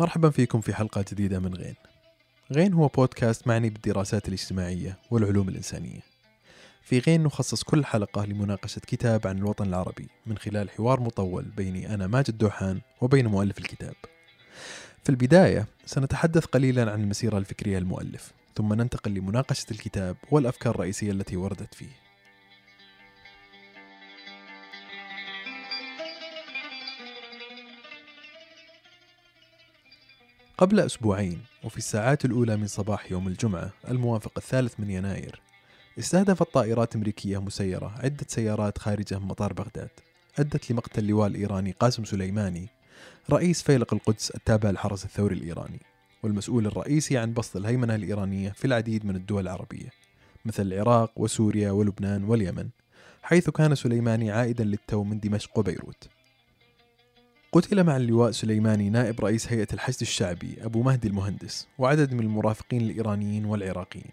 مرحبا فيكم في حلقة جديدة من غين. غين هو بودكاست معني بالدراسات الاجتماعية والعلوم الإنسانية. في غين نخصص كل حلقة لمناقشة كتاب عن الوطن العربي من خلال حوار مطول بيني أنا ماجد دوحان وبين مؤلف الكتاب. في البداية سنتحدث قليلا عن المسيرة الفكرية للمؤلف، ثم ننتقل لمناقشة الكتاب والأفكار الرئيسية التي وردت فيه. قبل أسبوعين وفي الساعات الأولى من صباح يوم الجمعة الموافق الثالث من يناير استهدفت طائرات أمريكية مسيرة عدة سيارات خارجة من مطار بغداد أدت لمقتل اللواء الإيراني قاسم سليماني رئيس فيلق القدس التابع للحرس الثوري الإيراني والمسؤول الرئيسي عن بسط الهيمنة الإيرانية في العديد من الدول العربية مثل العراق وسوريا ولبنان واليمن حيث كان سليماني عائدا للتو من دمشق وبيروت. قتل مع اللواء سليماني نائب رئيس هيئة الحشد الشعبي أبو مهدي المهندس وعدد من المرافقين الإيرانيين والعراقيين.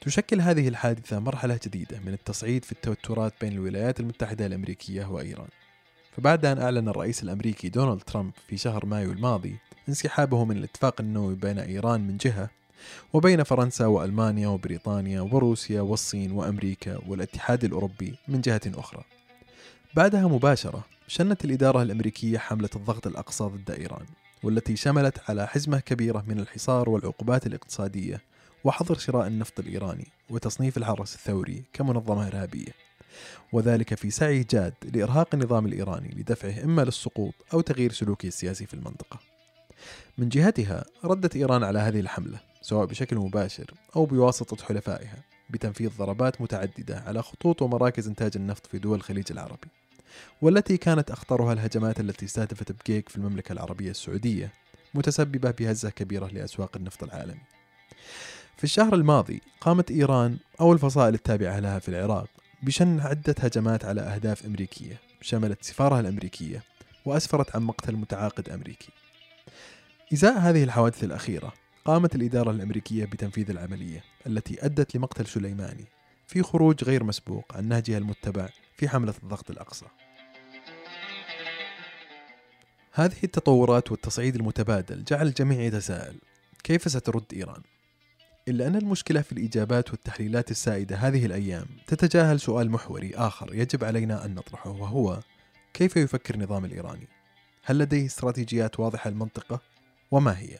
تشكل هذه الحادثة مرحلة جديدة من التصعيد في التوترات بين الولايات المتحدة الأمريكية وإيران. فبعد أن أعلن الرئيس الأمريكي دونالد ترامب في شهر مايو الماضي انسحابه من الاتفاق النووي بين إيران من جهة وبين فرنسا وألمانيا وبريطانيا وروسيا والصين وأمريكا والاتحاد الأوروبي من جهة أخرى. بعدها مباشرة شنت الإدارة الأمريكية حملة الضغط الأقصى ضد إيران والتي شملت على حزمة كبيرة من الحصار والعقوبات الاقتصادية وحظر شراء النفط الإيراني وتصنيف الحرس الثوري كمنظمة إرهابية. وذلك في سعي جاد لإرهاق النظام الإيراني لدفعه إما للسقوط أو تغيير سلوكه السياسي في المنطقة. من جهتها ردت إيران على هذه الحملة سواء بشكل مباشر أو بواسطة حلفائها بتنفيذ ضربات متعددة على خطوط ومراكز إنتاج النفط في دول الخليج العربي. والتي كانت أخطرها الهجمات التي استهدفت بكيك في المملكة العربية السعودية متسببة بهزة كبيرة لأسواق النفط العالمي. في الشهر الماضي قامت إيران أو الفصائل التابعة لها في العراق بشن عدة هجمات على أهداف أمريكية شملت سفارها الأمريكية وأسفرت عن مقتل متعاقد أمريكي. إزاء هذه الحوادث الأخيرة قامت الإدارة الأمريكية بتنفيذ العملية التي أدت لمقتل سليماني في خروج غير مسبوق عن نهجها المتبع في حملة الضغط الأقصى. هذه التطورات والتصعيد المتبادل جعل الجميع يتساءل كيف سترد إيران؟ إلا أن المشكلة في الإجابات والتحليلات السائدة هذه الأيام تتجاهل سؤال محوري آخر يجب علينا أن نطرحه وهو كيف يفكر النظام الإيراني؟ هل لديه استراتيجيات واضحة للمنطقة؟ وما هي؟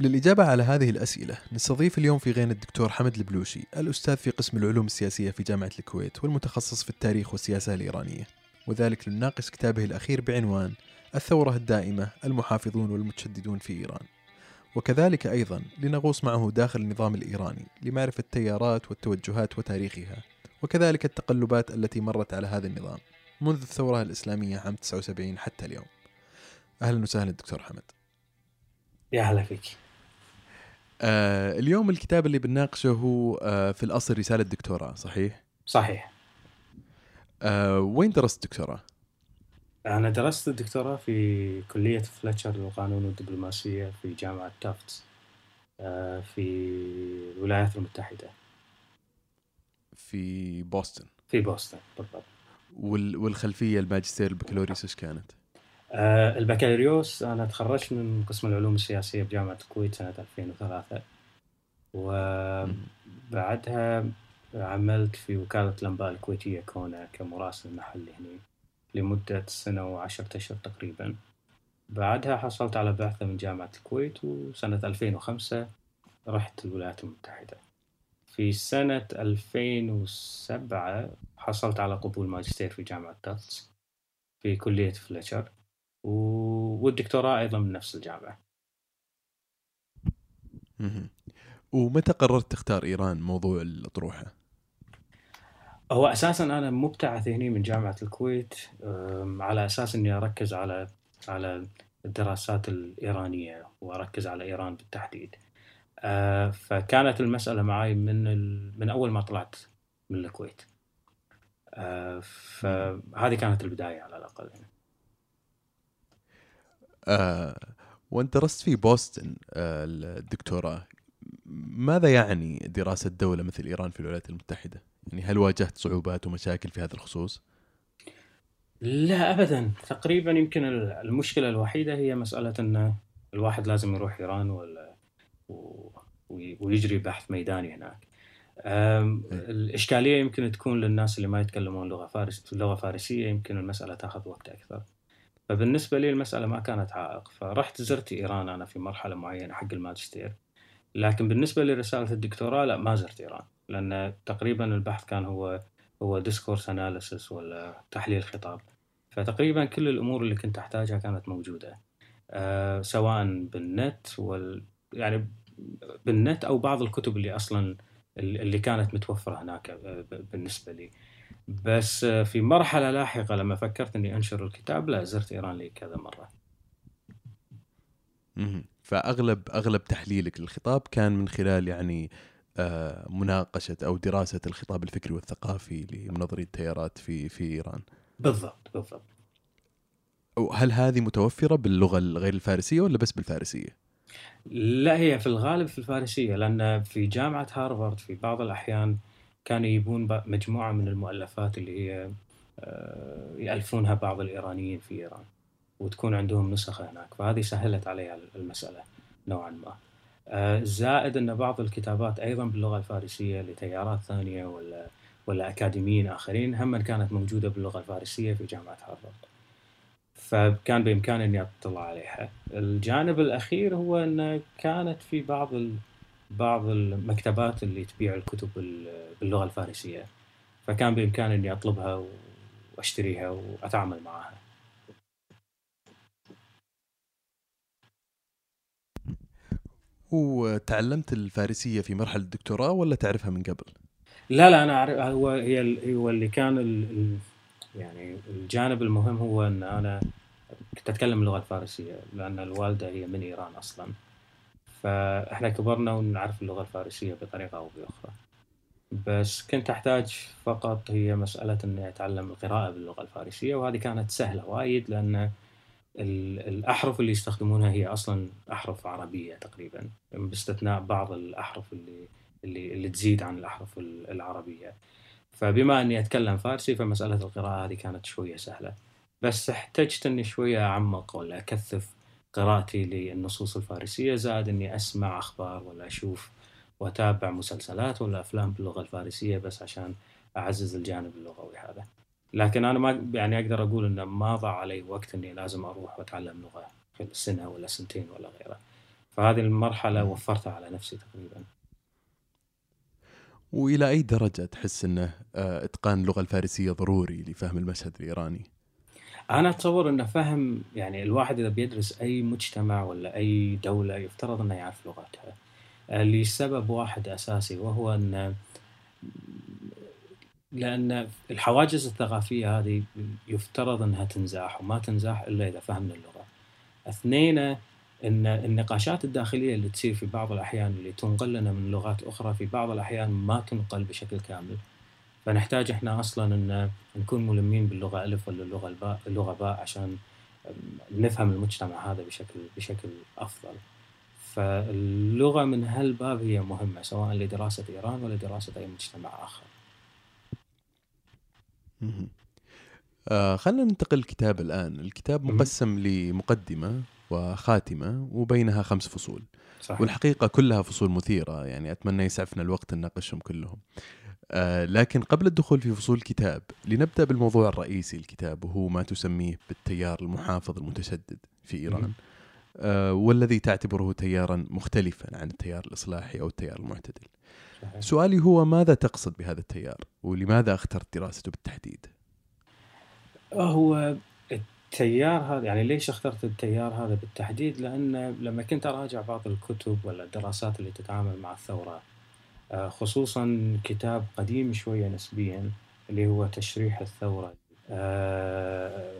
للإجابة على هذه الأسئلة نستضيف اليوم في غين الدكتور حمد البلوشي الأستاذ في قسم العلوم السياسية في جامعة الكويت والمتخصص في التاريخ والسياسة الإيرانية. وذلك لنناقش كتابه الأخير بعنوان الثورة الدائمة المحافظون والمتشددون في إيران. وكذلك أيضا لنغوص معه داخل النظام الإيراني لمعرفة التيارات والتوجهات وتاريخها وكذلك التقلبات التي مرت على هذا النظام منذ الثورة الإسلامية عام 79 حتى اليوم. أهلا وسهلا دكتور حمد. يا هلا فيك. آه اليوم الكتاب اللي بنناقشه هو آه في الأصل رسالة دكتوراه صحيح؟ صحيح آه وين درست دكتوراه؟ أنا درست الدكتوراه في كلية فليتشر للقانون والدبلوماسية في جامعة تافتس آه في الولايات المتحدة في بوسطن في بوسطن بالضبط وال والخلفية الماجستير البكالوريوس إيش كانت؟ آه البكالوريوس أنا تخرجت من قسم العلوم السياسية بجامعة الكويت سنة 2003 وبعدها عملت في وكالة الأنباء الكويتية كونا كمراسل محلي هنا لمدة سنة وعشرة أشهر تقريبا. بعدها حصلت على بعثة من جامعة الكويت وسنة 2005 رحت الولايات المتحدة. في سنة 2007 حصلت على قبول ماجستير في جامعة تافتس في كلية فلتشر والدكتوراه أيضا من نفس الجامعة. ومتى قررت تختار إيران موضوع الأطروحة؟ هو أساسا أنا مبتعث هنا من جامعة الكويت على أساس إني أركز على على الدراسات الإيرانية وأركز على إيران بالتحديد. أه، فكانت المسألة معي من ال... من أول ما طلعت من الكويت. أه، فهذه كانت البداية على الأقل. يعني. آه وانت درست في بوسطن آه الدكتوراه ماذا يعني دراسة دولة مثل إيران في الولايات المتحدة؟ يعني هل واجهت صعوبات ومشاكل في هذا الخصوص؟ لا ابدا تقريبا يمكن المشكلة الوحيدة هي مسألة إن الواحد لازم يروح إيران ولا ويجري بحث ميداني هناك. الإشكالية يمكن تكون للناس اللي ما يتكلمون لغة فارس لغة فارسية يمكن المسألة تاخذ وقت أكثر. فبالنسبة لي المسألة ما كانت عائق فرحت زرت إيران أنا في مرحلة معينة حق الماجستير. لكن بالنسبة لرسالة الدكتوراه لا ما زرت إيران لأن تقريبا البحث كان هو هو discourse analysis ولا تحليل خطاب. فتقريبا كل الأمور اللي كنت أحتاجها كانت موجودة. أه سواء بالنت وال يعني بالنت أو بعض الكتب اللي أصلا اللي كانت متوفرة هناك آه، بالنسبة لي بس في مرحلة لاحقة لما فكرت إني أنشر الكتاب لا زرت إيران لي كذا مرة. فأغلب أغلب تحليلك للخطاب كان من خلال يعني آه، مناقشة أو دراسة الخطاب الفكري والثقافي لمنظري التيارات في في إيران. بالضبط بالضبط. هل هذه متوفرة باللغة الغير الفارسية ولا بس بالفارسية؟ لا هي في الغالب في الفارسية لأن في جامعة هارفارد في بعض الأحيان كانوا يجيبون مجموعة من المؤلفات اللي هي آه، يألفونها بعض الإيرانيين في إيران وتكون عندهم نسخة هناك. فهذه سهلت علي المسألة نوعا ما. آه، زائد أن بعض الكتابات أيضا باللغة الفارسية لتيارات ثانية ولا ولا أكاديميين آخرين هم كانت موجودة باللغة الفارسية في جامعة هارفارد. فكان بإمكاني أني أطلع عليها. الجانب الأخير هو أن كانت في بعض ال... بعض المكتبات اللي تبيع الكتب باللغة الفارسية فكان بإمكاني إني أطلبها وأشتريها وأتعامل معها. وتعلمت الفارسية في مرحلة الدكتوراه ولا تعرفها من قبل؟ لا لا أنا اعرف هو هي هو اللي كان يعني الجانب المهم هو إن أنا كنت أتكلم اللغة الفارسية لأن الوالدة هي من إيران أصلا فاحنا كبرنا ونعرف اللغة الفارسية بطريقة أو بأخرى. بس كنت أحتاج فقط هي مسألة إني أتعلم القراءة باللغة الفارسية وهذه كانت سهلة وايد لأن الأحرف اللي يستخدمونها هي أصلا أحرف عربية تقريبا باستثناء بعض الأحرف اللي اللي اللي تزيد عن الأحرف العربية. فبما إني أتكلم فارسي فمسألة القراءة هذه كانت شوية سهلة. بس احتجت إني شوية أعمق ولا أكثف قراءتي للنصوص الفارسية زائد إني أسمع أخبار ولا أشوف وأتابع مسلسلات ولا أفلام باللغة الفارسية بس عشان أعزز الجانب اللغوي هذا. لكن أنا ما يعني أقدر أقول انه ما ضاع علي وقت إني لازم أروح وأتعلم لغة سنة ولا سنتين ولا غيره فهذه المرحلة وفرتها على نفسي تقريبا. وإلى أي درجة تحس إنه آه، إتقان اللغة الفارسية ضروري لفهم المشهد الإيراني؟ أنا أتصور إنه فهم يعني الواحد إذا بيدرس أي مجتمع ولا أي دولة يفترض إنه يعرف لغتها آه، لسبب واحد أساسي وهو إن لأن الحواجز الثقافية هذه يفترض إنها تنزاح وما تنزاح إلا إذا فهمنا اللغة. اثنين إن النقاشات الداخلية اللي تصير في بعض الأحيان اللي تنقل لنا من لغات أخرى في بعض الأحيان ما تنقل بشكل كامل فنحتاج إحنا أصلا إن نكون ملمين باللغة ألف ولا اللغة الباء اللغة باء عشان نفهم المجتمع هذا بشكل بشكل أفضل. فاللغة من هالباب هي مهمة سواء لدراسة إيران ولا دراسة أي مجتمع آخر. آه خلينا ننتقل للكتاب الآن. الكتاب مقسم لمقدمة وخاتمة وبينها خمس فصول. صحيح. والحقيقة كلها فصول مثيرة يعني أتمنى يسعفنا الوقت نناقشهم كلهم. آه لكن قبل الدخول في فصول الكتاب لنبدأ بالموضوع الرئيسي الكتاب وهو ما تسميه بالتيار المحافظ المتشدد في إيران. آه والذي تعتبره تيارا مختلفا عن التيار الإصلاحي أو التيار المعتدل. سؤالي هو ماذا تقصد بهذا التيار؟ ولماذا أخترت دراسته بالتحديد؟ هو التيار هذا يعني ليش اخترت التيار هذا بالتحديد؟ لأن لما كنت أراجع بعض الكتب ولا الدراسات اللي تتعامل مع الثورة آه، خصوصا كتاب قديم شوية نسبيا اللي هو تشريح الثورة. آه،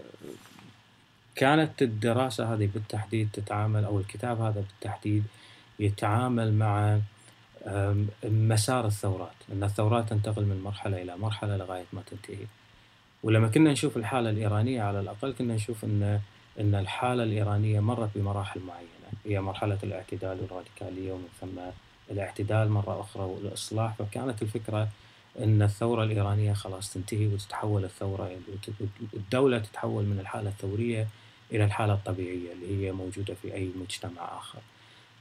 كانت الدراسة هذه بالتحديد تتعامل أو الكتاب هذا بالتحديد يتعامل مع مسار الثورات أن الثورات تنتقل من مرحلة إلى مرحلة لغاية ما تنتهي. ولما كنا نشوف الحالة الإيرانية على الأقل كنا نشوف أن أن الحالة الإيرانية مرت بمراحل معينة. هي مرحلة الاعتدال والراديكالية ومن ثم الاعتدال مرة أخرى والإصلاح فكانت الفكرة إن الثورة الإيرانية خلاص تنتهي وتتحول الثورة الدولة تتحول من الحالة الثورية إلى الحالة الطبيعية اللي هي موجودة في أي مجتمع آخر.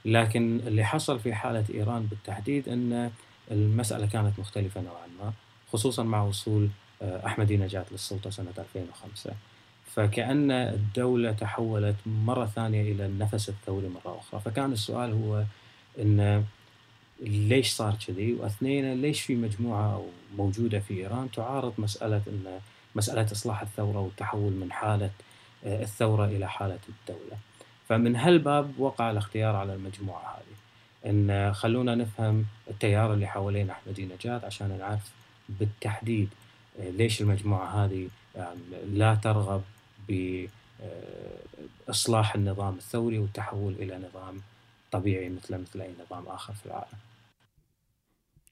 لكن اللي حصل في حالة إيران بالتحديد إن المسألة كانت مختلفة نوعا ما خصوصا مع وصول آه، احمدي نجات للسلطة سنة 2005. فكأن الدولة تحولت مرة ثانية إلى النفس الثوري مرة أخرى فكان السؤال هو أن ليش صار كذي؟ واثنين ليش في مجموعة أو موجودة في إيران تعارض مسألة أن مسألة إصلاح الثورة والتحول من حالة آه، الثورة إلى حالة الدولة. فمن هالباب وقع الاختيار على المجموعة هذه. أن خلونا نفهم التيار اللي حوالين أحمدي نجاد عشان نعرف بالتحديد آه، ليش المجموعة هذه لا ترغب بإصلاح النظام الثوري والتحول إلى نظام طبيعي مثل مثل أي نظام آخر في العالم.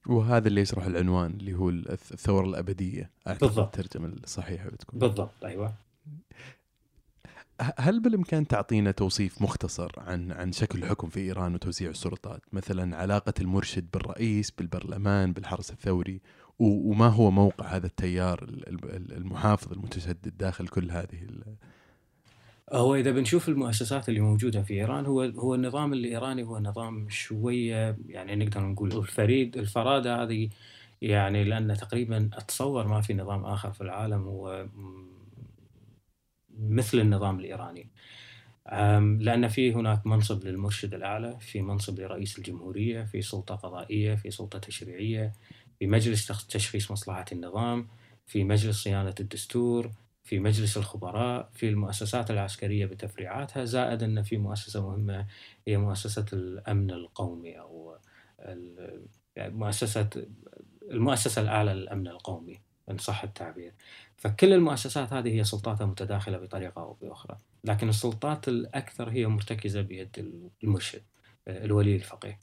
وهذا اللي يشرح العنوان اللي هو الثورة الأبدية. بالضبط. الترجمة الصحيحة بتكون. بالضبط أيوة. هل بالإمكان تعطينا توصيف مختصر عن عن شكل الحكم في إيران وتوزيع السلطات، مثلا علاقة المرشد بالرئيس، بالبرلمان، بالحرس الثوري، وما هو موقع هذا التيار المحافظ المتشدد داخل كل هذه هو إذا بنشوف المؤسسات اللي موجودة في إيران هو هو النظام الإيراني هو نظام شوية يعني نقدر نقول الفريد الفرادة هذه يعني لأن تقريبا أتصور ما في نظام آخر في العالم هو مثل النظام الإيراني. لأن في هناك منصب للمرشد الأعلى في منصب لرئيس الجمهورية في سلطة قضائية في سلطة تشريعية في مجلس تشخيص مصلحة النظام في مجلس صيانة الدستور. في مجلس الخبراء في المؤسسات العسكرية بتفريعاتها زائد أن في مؤسسة مهمة هي مؤسسة الأمن القومي أو يعني مؤسسة المؤسسة الأعلى للأمن القومي إن صح التعبير. فكل المؤسسات هذه هي سلطاتها متداخلة بطريقة أو بأخرى. لكن السلطات الأكثر هي مرتكزة بيد المرشد الولي الفقيه.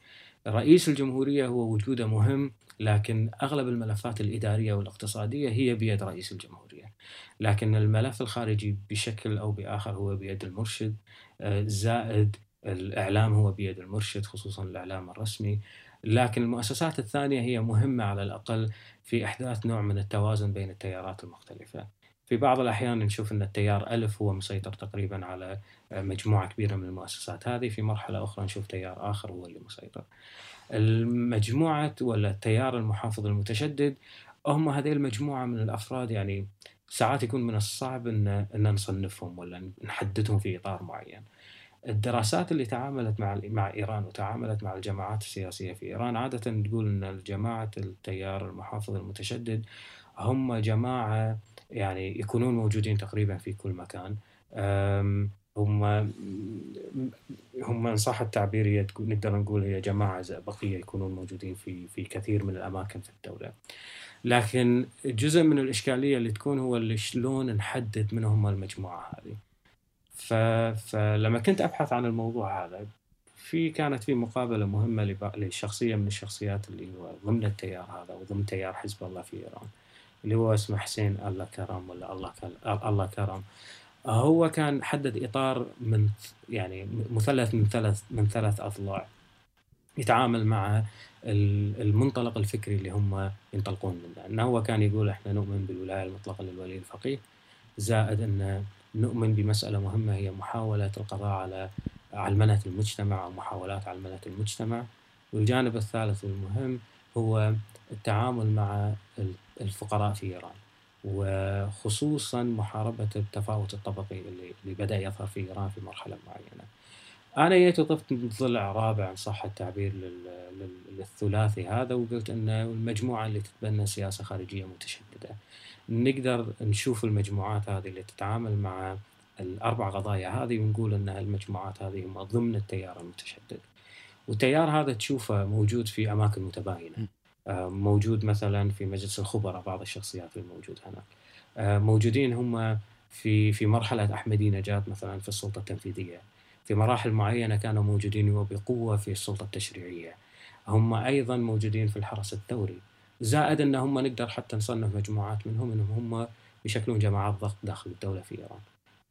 رئيس الجمهورية هو وجوده مهم لكن أغلب الملفات الإدارية والاقتصادية هي بيد رئيس الجمهورية. لكن الملف الخارجي بشكل أو بآخر هو بيد المرشد آه، زائد الإعلام هو بيد المرشد خصوصا الإعلام الرسمي. لكن المؤسسات الثانية هي مهمة على الأقل في إحداث نوع من التوازن بين التيارات المختلفة. في بعض الأحيان نشوف أن التيار ألف هو مسيطر تقريبا على آه، مجموعة كبيرة من المؤسسات. هذه في مرحلة أخرى نشوف تيار آخر هو اللي مسيطر. المجموعة ولا التيار المحافظ المتشدد هم هذه المجموعة من الأفراد يعني ساعات يكون من الصعب أن, أن نصنفهم ولا نحددهم في إطار معين. الدراسات اللي تعاملت مع مع إيران وتعاملت مع الجماعات السياسية في إيران عادة تقول إن الجماعة التيار المحافظ المتشدد هم جماعة يعني يكونون موجودين تقريبا في كل مكان هم هم ان صح التعبير نقدر نقول هي جماعة زئبقيه يكونون موجودين في في كثير من الأماكن في الدولة. لكن جزء من الإشكالية اللي تكون هو اللي شلون نحدد من هم المجموعة هذه. فلما كنت أبحث عن الموضوع هذا في كانت في مقابلة مهمة لشخصية من الشخصيات اللي هو ضمن التيار هذا وضمن تيار حزب الله في إيران اللي هو اسمه حسين الله كرم ولا الله الله كرم. هو كان حدد إطار من يعني مثلث من ثلاث من ثلاث أضلاع. يتعامل مع المنطلق الفكري اللي هم ينطلقون منه. انه هو كان يقول إحنا نؤمن بالولاية المطلقة للولي الفقيه زائد أن نؤمن بمسألة مهمة هي محاوله القضاء على علمنة المجتمع أو محاولات علمنة المجتمع. والجانب الثالث والمهم هو التعامل مع الفقراء في إيران وخصوصا محاربة التفاوت الطبقي اللي, بدأ يظهر في إيران في مرحلة معينة. أنا جيت ضفت ضلع رابع إن صح التعبير للثلاثي هذا وقلت أن المجموعة اللي تتبنى سياسة خارجية متشددة. نقدر نشوف المجموعات هذه اللي تتعامل مع الأربع قضايا هذه ونقول أن المجموعات هذه هم ضمن التيار المتشدد. والتيار هذا تشوفه موجود في أماكن متباينة. موجود مثلا في مجلس الخبراء بعض الشخصيات الموجود هناك. آه، موجودين هم في في مرحلة أحمدي نجاة مثلا في السلطة التنفيذية. في مراحل معينة كانوا موجودين وبقوه في السلطة التشريعية. هم أيضا موجودين في الحرس الثوري. زائد إن هم نقدر حتى نصنف مجموعات منهم إنهم هم يشكلون جماعات ضغط داخل الدولة في إيران.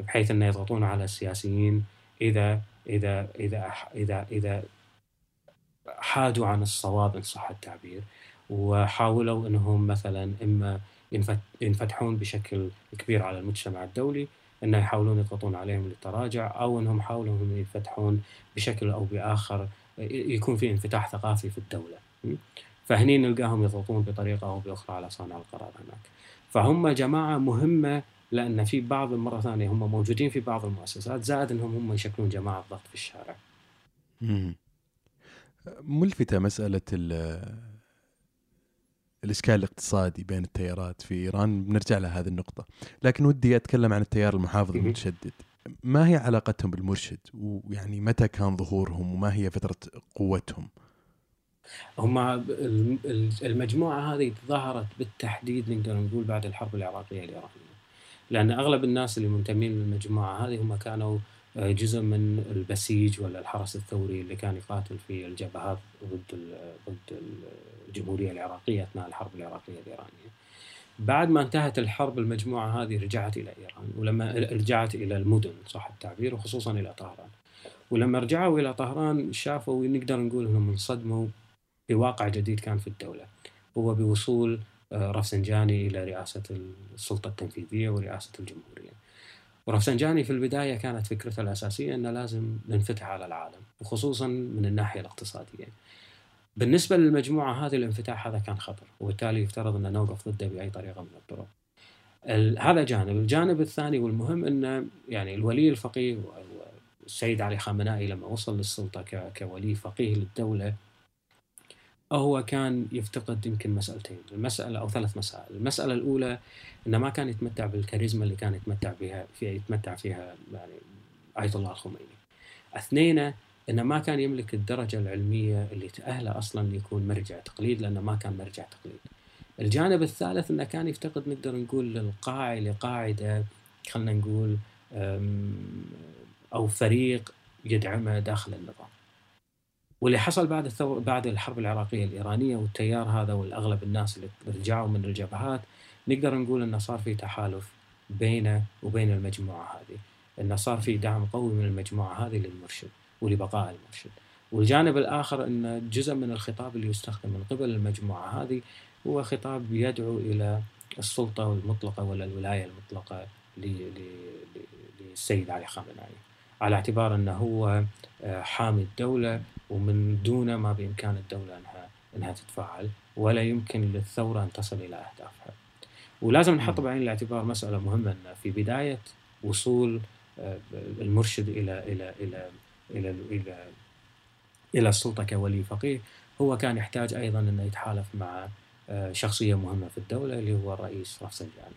بحيث انه يضغطون على السياسيين إذا إذا إذا إذا إذا حادوا عن الصواب إن صح التعبير. وحاولوا إنهم مثلا إما ينفتحون بشكل كبير على المجتمع الدولي إنه يحاولون يضغطون عليهم للتراجع أو إنهم حاولوا إنهم ينفتحون بشكل أو بآخر يكون في انفتاح ثقافي في الدولة. فهني نلقاهم يضغطون بطريقة أو بأخرى على صانع القرار هناك. فهم جماعة مهمة لأن في بعض مرة ثانية هم موجودين في بعض المؤسسات زائد إنهم هم يشكلون جماعة ضغط في الشارع. ملفتة مسألة الإشكال الاقتصادي بين التيارات في إيران بنرجع لهذه النقطة. لكن ودي أتكلم عن التيار المحافظ المتشدد. ما هي علاقتهم بالمرشد؟ ويعني متى كان ظهورهم؟ وما هي فترة قوتهم؟ هم المجموعة هذه ظهرت بالتحديد نقدر نقول بعد الحرب العراقية الإيرانية لأن أغلب الناس اللي منتمين للمجموعة هذه هم كانوا جزء من البسيج ولا الحرس الثوري اللي كان يقاتل في الجبهات ضد ضد الجمهورية العراقية أثناء الحرب العراقية الإيرانية. بعد ما انتهت الحرب المجموعة هذه رجعت إلى إيران ولما رجعت إلى المدن صح التعبير وخصوصا إلى طهران. ولما رجعوا إلى طهران شافوا نقدر نقول إنهم انصدموا بواقع جديد كان في الدولة هو بوصول آه، رفسنجاني إلى رئاسة السلطة التنفيذية ورئاسة الجمهورية. ورفسنجاني في البداية كانت فكرته الأساسية أنه لازم ننفتح على العالم وخصوصا من الناحية الاقتصادية. بالنسبة للمجموعة هذه الانفتاح هذا كان خطر وبالتالي يفترض أن نوقف ضده بأي طريقة من الطرق. هذا جانب. الجانب الثاني والمهم أن يعني الولي الفقيه السيد علي خامنائي لما وصل للسلطة كولي فقيه للدولة هو كان يفتقد يمكن مسألتين المسألة أو ثلاث مسائل المسألة الأولى أنه ما كان يتمتع بالكاريزما اللي كان يتمتع بها فيها يتمتع فيها يعني آية الله الخميني اثنين إنه ما كان يملك الدرجة العلمية اللي تأهله أصلا ليكون مرجع تقليد لأنه ما كان مرجع تقليد. الجانب الثالث إنه كان يفتقد نقدر نقول القاعي لقاعدة خلينا نقول أو فريق يدعمه داخل النظام. واللي حصل بعد الثور بعد الحرب العراقية الإيرانية والتيار هذا والأغلب الناس اللي رجعوا من الجبهات نقدر نقول إنه صار في تحالف بينه وبين المجموعة هذه، إنه صار في دعم قوي من المجموعة هذه للمرشد ولبقاء المرشد. والجانب الآخر إن جزء من الخطاب اللي يستخدم من قبل المجموعة هذه هو خطاب يدعو إلى السلطة المطلقة ولا الولاية المطلقة للسيد علي خامنئي على اعتبار إنه هو آه، حامي الدولة ومن دونه ما بإمكان الدولة انها إنها تتفاعل ولا يمكن للثورة أن تصل إلى أهدافها. ولازم نحط بعين الاعتبار مسألة مهمة إن في بداية وصول آه، المرشد إلى إلى إلى إلى إلى إلى السلطة كولي فقيه هو كان يحتاج أيضا إنه يتحالف مع آه، شخصية مهمة في الدولة اللي هو الرئيس رفسنجاني.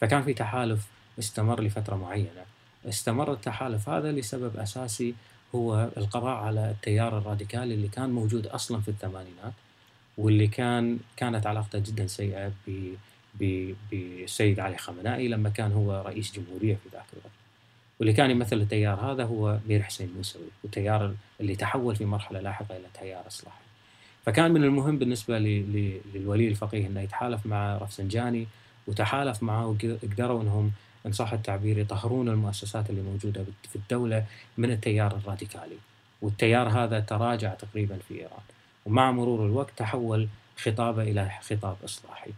فكان في تحالف استمر لفترة معينة. استمر التحالف هذا لسبب أساسي هو القضاء على التيار الراديكالي اللي كان موجود أصلا في الثمانينات واللي كان كانت علاقته جدا سيئة بالسيد علي خامنائي لما كان هو رئيس جمهورية في ذاك الوقت. واللي كان يمثل التيار هذا هو مير حسين موسوي والتيار اللي تحول في مرحلة لاحقة إلى تيار إصلاحي. فكان من المهم بالنسبة للولي الفقيه إنه يتحالف مع رفسنجاني وتحالف معه وقدروا إنهم إن صح التعبير يطهرون المؤسسات اللي موجودة في الدولة من التيار الراديكالي. والتيار هذا تراجع تقريبا في إيران. ومع مرور الوقت تحول خطابه إلى خطاب إصلاحي.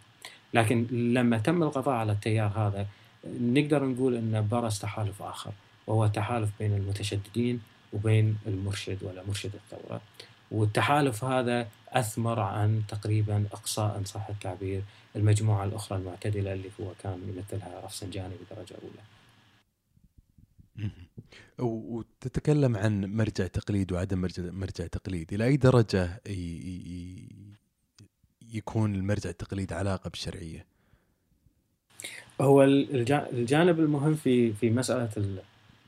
لكن لما تم القضاء على التيار هذا نقدر نقول إن برز تحالف آخر وهو تحالف بين المتشددين وبين المرشد ولا مرشد الثورة. والتحالف هذا أثمر عن تقريبا إقصاء ان صح التعبير المجموعة الأخرى المعتدلة اللي هو كان يمثلها رفسنجاني بدرجة أولى. وتتكلم عن مرجع تقليد وعدم مرجع, مرجع تقليد إلى أي درجة يكون المرجع التقليد علاقة بالشرعية؟ هو الجانب المهم في في مسألة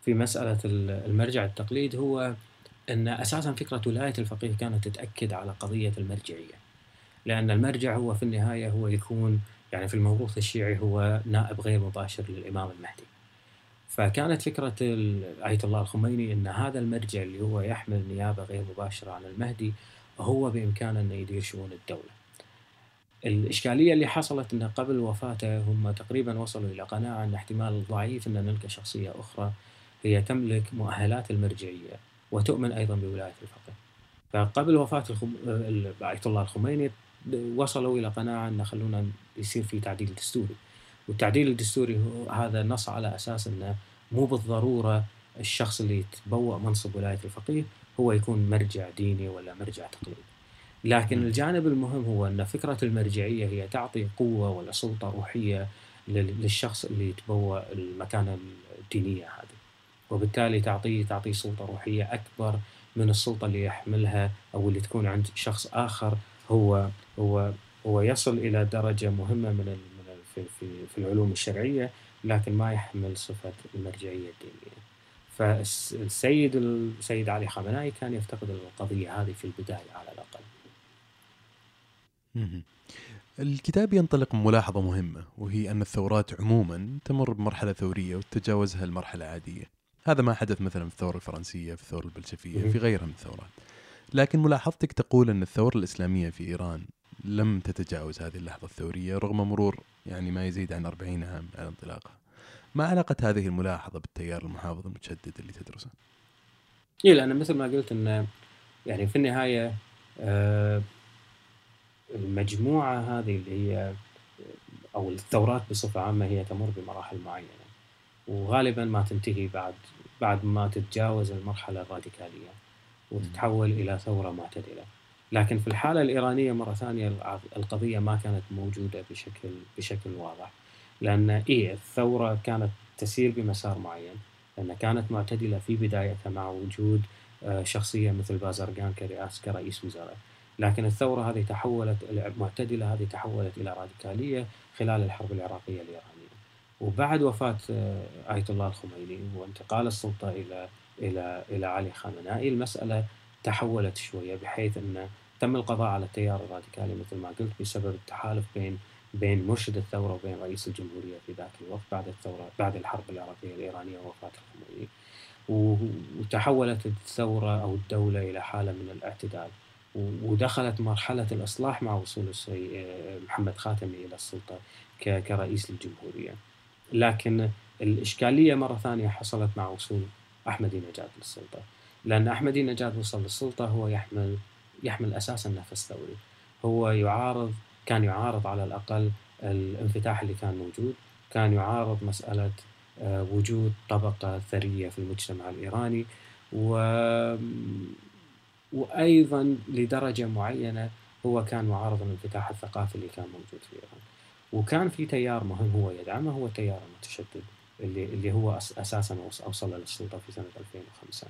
في مسألة المرجع التقليد هو أن أساسا فكرة ولاية الفقيه كانت تتأكد على قضية المرجعية. لأن المرجع هو في النهاية هو يكون يعني في الموروث الشيعي هو نائب غير مباشر للإمام المهدي. فكانت فكرة آية الله الخميني أن هذا المرجع اللي هو يحمل نيابة غير مباشرة عن المهدي هو بامكانه انه يدير شؤون الدولة. الإشكالية اللي حصلت أنه قبل وفاته هم تقريبا وصلوا إلى قناعة أن احتمال ضعيف أن نلقى شخصية أخرى هي تملك مؤهلات المرجعية وتؤمن أيضا بولاية الفقيه. فقبل وفاة الخم... آية الله الخميني وصلوا إلى قناعة أن خلونا يصير في تعديل دستوري. والتعديل الدستوري هو هذا نص على أساس أنه مو بالضرورة الشخص اللي يتبوأ منصب ولاية الفقيه هو يكون مرجع ديني ولا مرجع تقليدي. لكن الجانب المهم هو أن فكرة المرجعية هي تعطي قوة ولا سلطة روحية للشخص اللي يتبوأ المكانة الدينية هذه. وبالتالي تعطيه تعطيه سلطة روحية أكبر من السلطة اللي يحملها أو اللي تكون عند شخص آخر هو هو هو يصل إلى درجة مهمة من في في في العلوم الشرعية لكن ما يحمل صفة المرجعية الدينية. فالسيد السيد علي خامنائي كان يفتقد القضية هذه في البداية على الأقل. الكتاب ينطلق من ملاحظة مهمة وهي أن الثورات عموما تمر بمرحلة ثورية وتتجاوزها المرحلة العادية هذا ما حدث مثلا في الثورة الفرنسية في الثورة البلشفية في غيرها من الثورات. لكن ملاحظتك تقول أن الثورة الإسلامية في إيران لم تتجاوز هذه اللحظة الثورية رغم مرور يعني ما يزيد عن 40 عام على انطلاقها. ما علاقة هذه الملاحظة بالتيار المحافظ المتشدد اللي تدرسه؟ إيه لأن مثل ما قلت أن يعني في النهاية آه المجموعة هذه اللي هي أو الثورات بصفة عامة هي تمر بمراحل معينة. وغالبا ما تنتهي بعد بعد ما تتجاوز المرحلة الراديكالية وتتحول إلى ثورة معتدلة. لكن في الحالة الإيرانية مرة ثانية القضية ما كانت موجودة بشكل بشكل واضح. لأن إيه الثورة كانت تسير بمسار معين. لأن كانت معتدلة في بدايتها مع وجود آه، شخصية مثل بازرقان كرئاسة كرئيس وزراء. لكن الثورة هذه تحولت المعتدلة هذه تحولت إلى راديكالية خلال الحرب العراقية الإيرانية. وبعد وفاة آه، آية الله الخميني وانتقال السلطة إلى إلى إلى علي خامنائي المسألة تحولت شوية بحيث أن تم القضاء على التيار الراديكالي مثل ما قلت بسبب التحالف بين بين مرشد الثورة وبين رئيس الجمهورية في ذاك الوقت بعد الثورة بعد الحرب العراقية الإيرانية ووفاة الخميني. وتحولت الثورة أو الدولة إلى حالة من الاعتدال. ودخلت مرحلة الإصلاح مع وصول آه، محمد خاتمي إلى السلطة كرئيس للجمهورية. لكن الإشكالية مرة ثانية حصلت مع وصول أحمدي نجاد للسلطة. لأن أحمدي نجاد وصل للسلطة هو يحمل يحمل أساسا نفس ثوري هو يعارض كان يعارض على الأقل الانفتاح اللي كان موجود. كان يعارض مسألة آه، وجود طبقة ثرية في المجتمع الإيراني. و وأيضا لدرجة معينة هو كان معارض الانفتاح الثقافي اللي كان موجود في إيران. وكان في تيار مهم هو يدعمه هو التيار المتشدد اللي اللي هو أساسا أوصل للسلطه في سنة 2005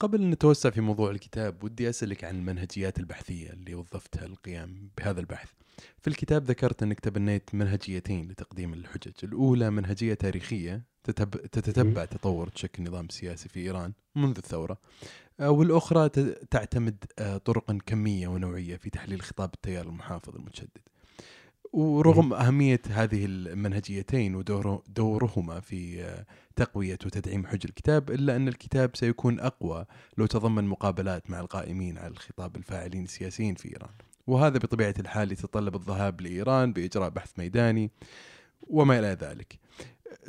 قبل أن نتوسع في موضوع الكتاب ودي أسألك عن المنهجيات البحثية اللي وظفتها للقيام بهذا البحث. في الكتاب ذكرت أنك تبنيت منهجيتين لتقديم الحجج. الأولى منهجية تاريخية تتتبع تطور تشكل النظام السياسي في إيران منذ الثورة. والأخرى تعتمد آه، طرقا كمية ونوعية في تحليل خطاب التيار المحافظ المتشدد. ورغم أهمية هذه المنهجيتين ودورهما في آه، تقوية وتدعيم حج الكتاب إلا أن الكتاب سيكون أقوى لو تضمن مقابلات مع القائمين على الخطاب الفاعلين السياسيين في إيران. وهذا بطبيعة الحال يتطلب الذهاب لإيران بإجراء بحث ميداني وما إلى ذلك.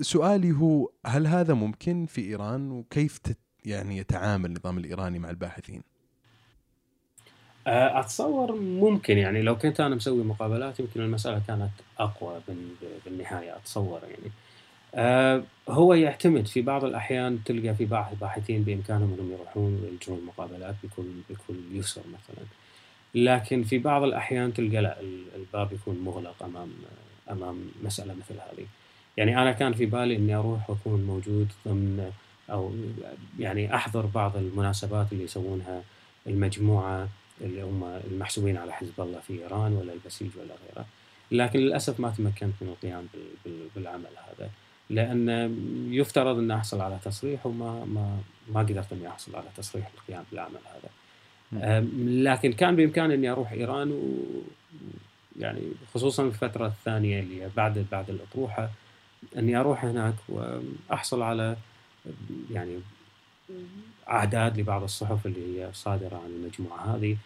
سؤالي هو هل هذا ممكن في إيران؟ وكيف يعني يتعامل النظام الإيراني مع الباحثين؟ آه، أتصور ممكن يعني لو كنت أنا مسوي مقابلات يمكن المسألة كانت أقوى بالنهاية أتصور يعني. آه، هو يعتمد في بعض الأحيان تلقى في بعض الباحثين بإمكانهم أنهم يروحون ويجرون المقابلات بكل بكل يسر مثلا. لكن في بعض الأحيان تلقى لا الباب يكون مغلق أمام أمام مسألة مثل هذه. يعني أنا كان في بالي إني أروح وأكون موجود ضمن أو يعني أحضر بعض المناسبات اللي يسوونها المجموعة اللي هم المحسوبين على حزب الله في إيران ولا البسيج ولا غيره. لكن للأسف ما تمكنت من القيام بالعمل هذا. لأن يفترض ان أحصل على تصريح وما ما ما قدرت إني أحصل على تصريح القيام بالعمل هذا. لكن كان بإمكاني إني أروح إيران و يعني خصوصا في الفترة الثانية اللي بعد بعد الأطروحة إني أروح هناك وأحصل على يعني أعداد لبعض الصحف اللي هي صادرة عن المجموعة هذه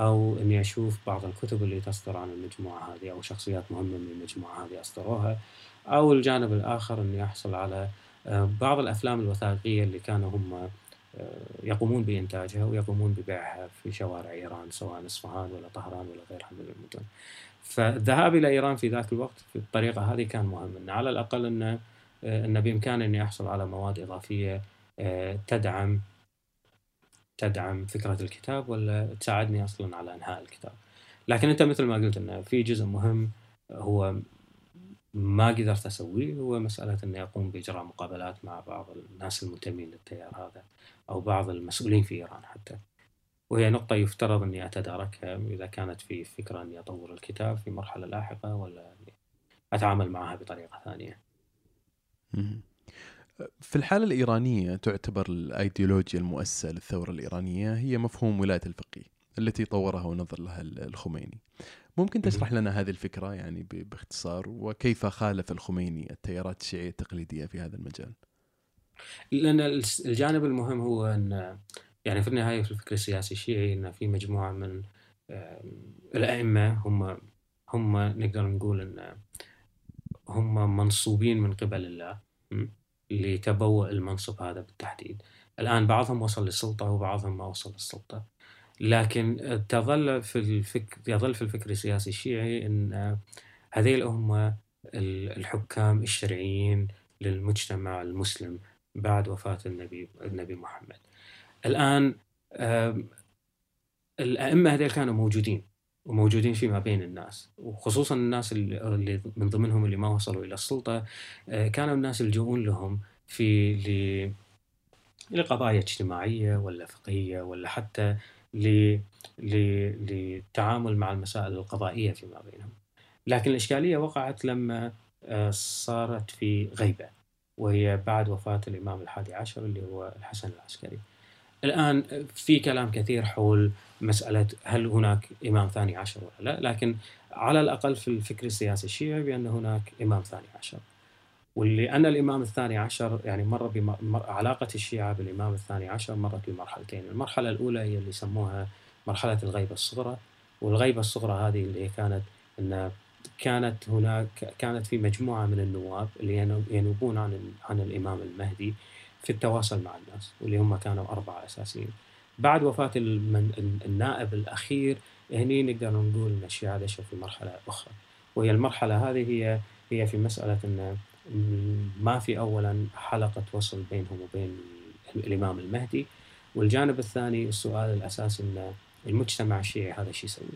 أو إني أشوف بعض الكتب اللي تصدر عن المجموعة هذه أو شخصيات مهمة من المجموعة هذه أصدروها أو الجانب الآخر إني أحصل على آه، بعض الأفلام الوثائقية اللي كانوا هم يقومون بإنتاجها ويقومون ببيعها في شوارع إيران سواء إصفهان ولا طهران ولا غيرها من المدن. فالذهاب إلى إيران في ذاك الوقت في الطريقة هذه كان مهم. إن على الأقل أن أن بإمكاني أني أحصل على مواد إضافية تدعم تدعم فكرة الكتاب ولا تساعدني أصلا على إنهاء الكتاب لكن أنت مثل ما قلت أنه في جزء مهم هو ما قدرت أسويه هو مسألة اني اقوم بإجراء مقابلات مع بعض الناس المنتمين للتيار هذا أو بعض المسؤولين في إيران حتى وهي نقطة يفترض إني أتداركها إذا كانت في فكرة إني أطور الكتاب في مرحلة لاحقة ولا أتعامل معها بطريقة ثانية. في الحالة الإيرانية تعتبر الأيديولوجيا المؤسسة للثورة الإيرانية هي مفهوم ولاية الفقيه التي طورها ونظر لها الخميني. ممكن تشرح لنا هذه الفكرة يعني باختصار وكيف خالف الخميني التيارات الشيعية التقليدية في هذا المجال؟ لأن الجانب المهم هو أن يعني في النهاية في الفكر السياسي الشيعي أن في مجموعة من الأئمة هم هم نقدر نقول أن هم منصوبين من قبل الله. لتبوء المنصب هذا بالتحديد. الآن بعضهم وصل للسلطة وبعضهم ما وصل للسلطة. لكن تظل في الفكر يظل في الفكر السياسي الشيعي إن هذيل هم الحكام الشرعيين للمجتمع المسلم بعد وفاة النبي النبي محمد. الآن الأئمة هذيل كانوا موجودين. وموجودين فيما بين الناس وخصوصا الناس اللي من ضمنهم اللي ما وصلوا إلى السلطة كانوا الناس يلجؤون لهم في لقضايا اجتماعية ولا فقهية ولا حتى للتعامل مع المسائل القضائية فيما بينهم. لكن الإشكالية وقعت لما آه، صارت في غيبة وهي بعد وفاة الإمام الحادي عشر اللي هو الحسن العسكري. الآن في كلام كثير حول مسألة هل هناك إمام ثاني عشر ولا لا لكن على الأقل في الفكر السياسي الشيعي بأن هناك إمام ثاني عشر. واللي أن الإمام الثاني عشر يعني مر بعلاقة الشيعة بالإمام الثاني عشر مرت بمرحلتين. المرحلة الأولى هي اللي يسموها مرحلة الغيبة الصغرى. والغيبة الصغرى هذه اللي كانت أن كانت هناك كانت في مجموعة من النواب اللي ينوبون عن عن الإمام المهدي في التواصل مع الناس واللي هم كانوا أربعة أساسيين. بعد وفاة النائب الأخير هني نقدر نقول أن الشيعة دشوا في مرحلة أخرى وهي المرحلة هذه هي هي في مسألة أن ما في اولا حلقة وصل بينهم وبين الإمام المهدي والجانب الثاني السؤال الاساسي إن المجتمع الشيعي هذا شو يسوي؟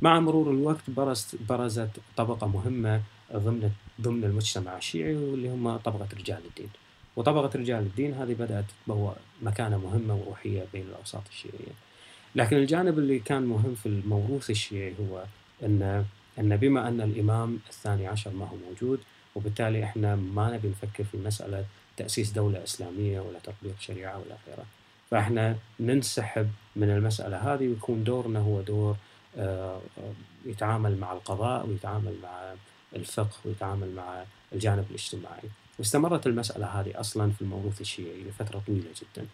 مع مرور الوقت برزت برزت طبقة مهمة ضمن ضمن المجتمع الشيعي واللي هم طبقة رجال الدين. وطبقة رجال الدين هذه بدأت تتبوأ مكانة مهمة وروحية بين الأوساط الشيعية. لكن الجانب اللي كان مهم في الموروث الشيعي هو ان أن بما أن الإمام الثاني عشر ما هو موجود وبالتالي إحنا ما نبي نفكر في مسألة تأسيس دولة إسلامية ولا تطبيق شريعة ولا غيره فإحنا ننسحب من المسألة هذه ويكون دورنا هو دور آه، يتعامل مع القضاء ويتعامل مع الفقه ويتعامل مع الجانب الاجتماعي واستمرت المسألة هذه أصلا في الموروث الشيعي لفترة طويلة جدا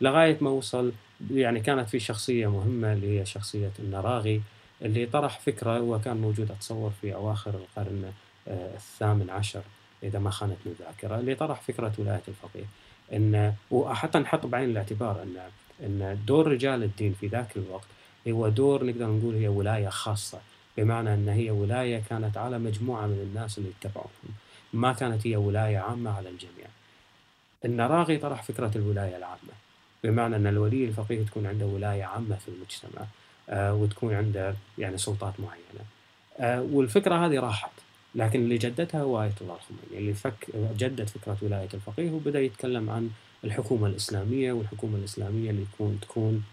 لغاية ما وصل يعني كانت في شخصية مهمة اللي هي شخصية النراغي اللي طرح فكرة وكان موجود أتصور في أواخر القرن الثامن عشر إذا ما خانتني الذاكره اللي طرح فكرة ولاية الفقيه. إن وحتى نحط بعين الاعتبار إن إن دور رجال الدين في ذاك الوقت هو دور نقدر نقول هي ولاية خاصة بمعنى إن هي ولاية كانت على مجموعة من الناس اللي اتبعوهم ما كانت هي ولاية عامة على الجميع. النراغي طرح فكرة الولاية العامة بمعنى إن الولي الفقيه تكون عنده ولاية عامة في المجتمع آه وتكون عنده يعني سلطات معينة. آه والفكرة هذه راحت لكن اللي جددها هو آية الله الخميني اللي فك جدد فكرة ولاية الفقيه وبدأ يتكلم عن الحكومة الإسلامية والحكومة الإسلامية اللي تكون تكون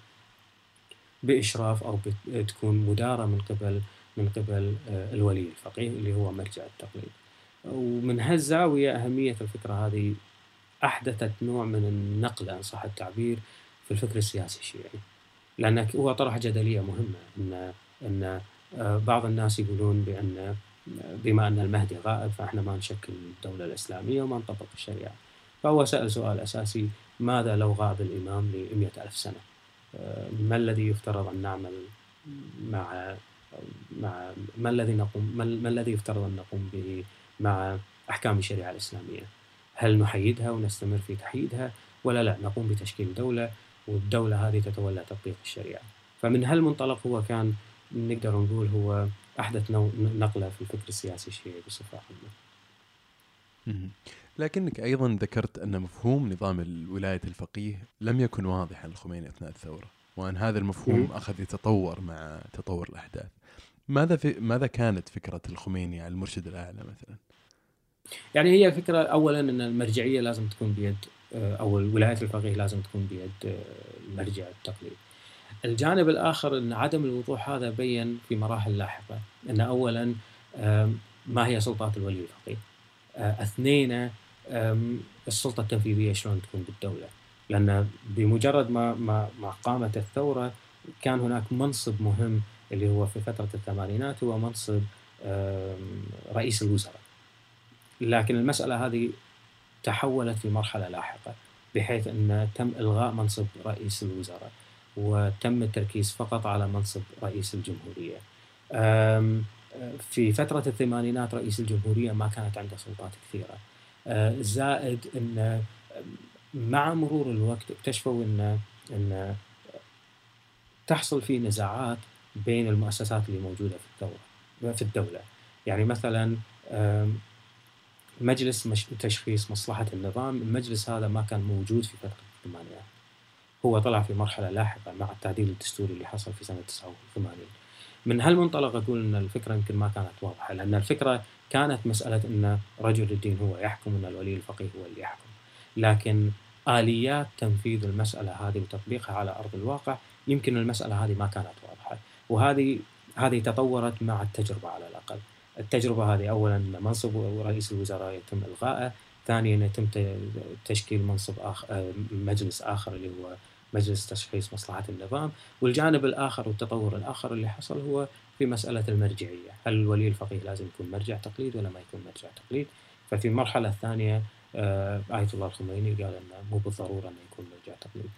بإشراف أو تكون مدارة من قبل من قبل آه، الولي الفقيه اللي هو مرجع التقليد ومن هالزاوية أهمية الفكرة هذه. أحدثت نوع من النقلة إن صح التعبير في الفكر السياسي الشيعي. لأن هو طرح جدلية مهمة أن أن آه، بعض الناس يقولون بأن بما أن المهدي غائب فإحنا ما نشكل الدولة الإسلامية وما نطبق الشريعة. فهو سأل سؤال أساسي ماذا لو غاب الإمام لمئة ألف سنة؟ آه، ما الذي يفترض أن نعمل مع مع ما الذي نقوم ما الذي يفترض أن نقوم به؟ مع أحكام الشريعة الإسلامية. هل نحيدها ونستمر في تحييدها؟ ولا لا نقوم بتشكيل دولة والدولة هذه تتولى تطبيق الشريعة. فمن هالمنطلق هو كان نقدر نقول هو أحدث نقلة في الفكر السياسي الشيعي بصفة عامة. لكنك أيضا ذكرت أن مفهوم نظام الولاية الفقيه لم يكن واضحا للخميني أثناء الثورة وأن هذا المفهوم أخذ يتطور مع تطور الأحداث. ماذا في ماذا كانت فكرة الخميني المرشد الأعلى مثلا؟ يعني هي الفكرة أولا أن المرجعية لازم تكون بيد أو ولاية الفقيه لازم تكون بيد المرجع التقليد الجانب الآخر أن عدم الوضوح هذا بين في مراحل لاحقة. أن أولا ما هي سلطات الولي الفقيه؟ آه، اثنين السلطة التنفيذية شلون تكون بالدولة؟ لأن بمجرد ما ما ما قامت الثورة كان هناك منصب مهم اللي هو في فترة الثمانينات هو منصب رئيس الوزراء. لكن المسألة هذه تحولت في مرحلة لاحقة بحيث أن تم إلغاء منصب رئيس الوزراء وتم التركيز فقط على منصب رئيس الجمهورية. في فترة الثمانينات رئيس الجمهورية ما كانت عنده سلطات كثيرة. أه، زائد أن مع مرور الوقت اكتشفوا أن تحصل في نزاعات بين المؤسسات اللي موجودة في الدولة في الدولة. يعني مثلا مجلس تشخيص مصلحة النظام المجلس هذا ما كان موجود في فترة الثمانينات. هو طلع في مرحلة لاحقة مع التعديل الدستوري اللي حصل في سنة 89 من هالمنطلق أقول أن الفكرة يمكن ما كانت واضحة لأن الفكرة كانت مسألة أن رجل الدين هو يحكم أن الولي الفقيه هو اللي يحكم. لكن آليات تنفيذ المسألة هذه وتطبيقها على أرض الواقع يمكن المسألة هذه ما كانت واضحة. وهذه هذه تطورت مع التجربة على الأقل. التجربة هذه أولا منصب رئيس الوزراء يتم إلغائه ثانيا يتم تشكيل منصب آخر مجلس آخر اللي هو مجلس تشخيص مصلحة النظام. والجانب الآخر والتطور الآخر اللي حصل هو في مسألة المرجعية. هل الولي الفقيه لازم يكون مرجع تقليد ولا ما يكون مرجع تقليد؟ ففي المرحلة الثانية آه، آية الله الخميني قال أنه مو بالضرورة أنه يكون مرجع تقليد.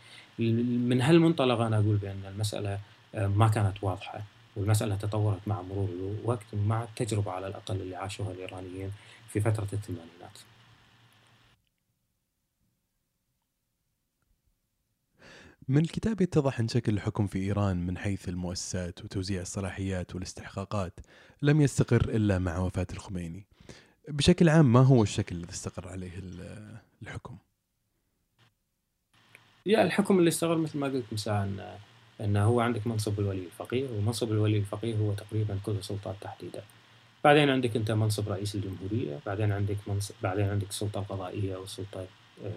من هالمنطلق أنا أقول بأن المسألة آه، ما كانت واضحة والمسألة تطورت مع مرور الوقت ومع التجربة على الأقل اللي عاشوها الإيرانيين في فترة الثمانينات من الكتاب يتضح أن شكل الحكم في إيران من حيث المؤسسات وتوزيع الصلاحيات والاستحقاقات لم يستقر إلا مع وفاة الخميني بشكل عام ما هو الشكل الذي استقر عليه الحكم؟ يا الحكم اللي استقر مثل ما قلت مساء أنه هو عندك منصب الولي الفقيه ومنصب الولي الفقيه هو تقريبا كل السلطات تحديدا. بعدين عندك أنت منصب رئيس الجمهورية بعدين عندك منصب بعدين عندك السلطه القضائيه والسلطه آه،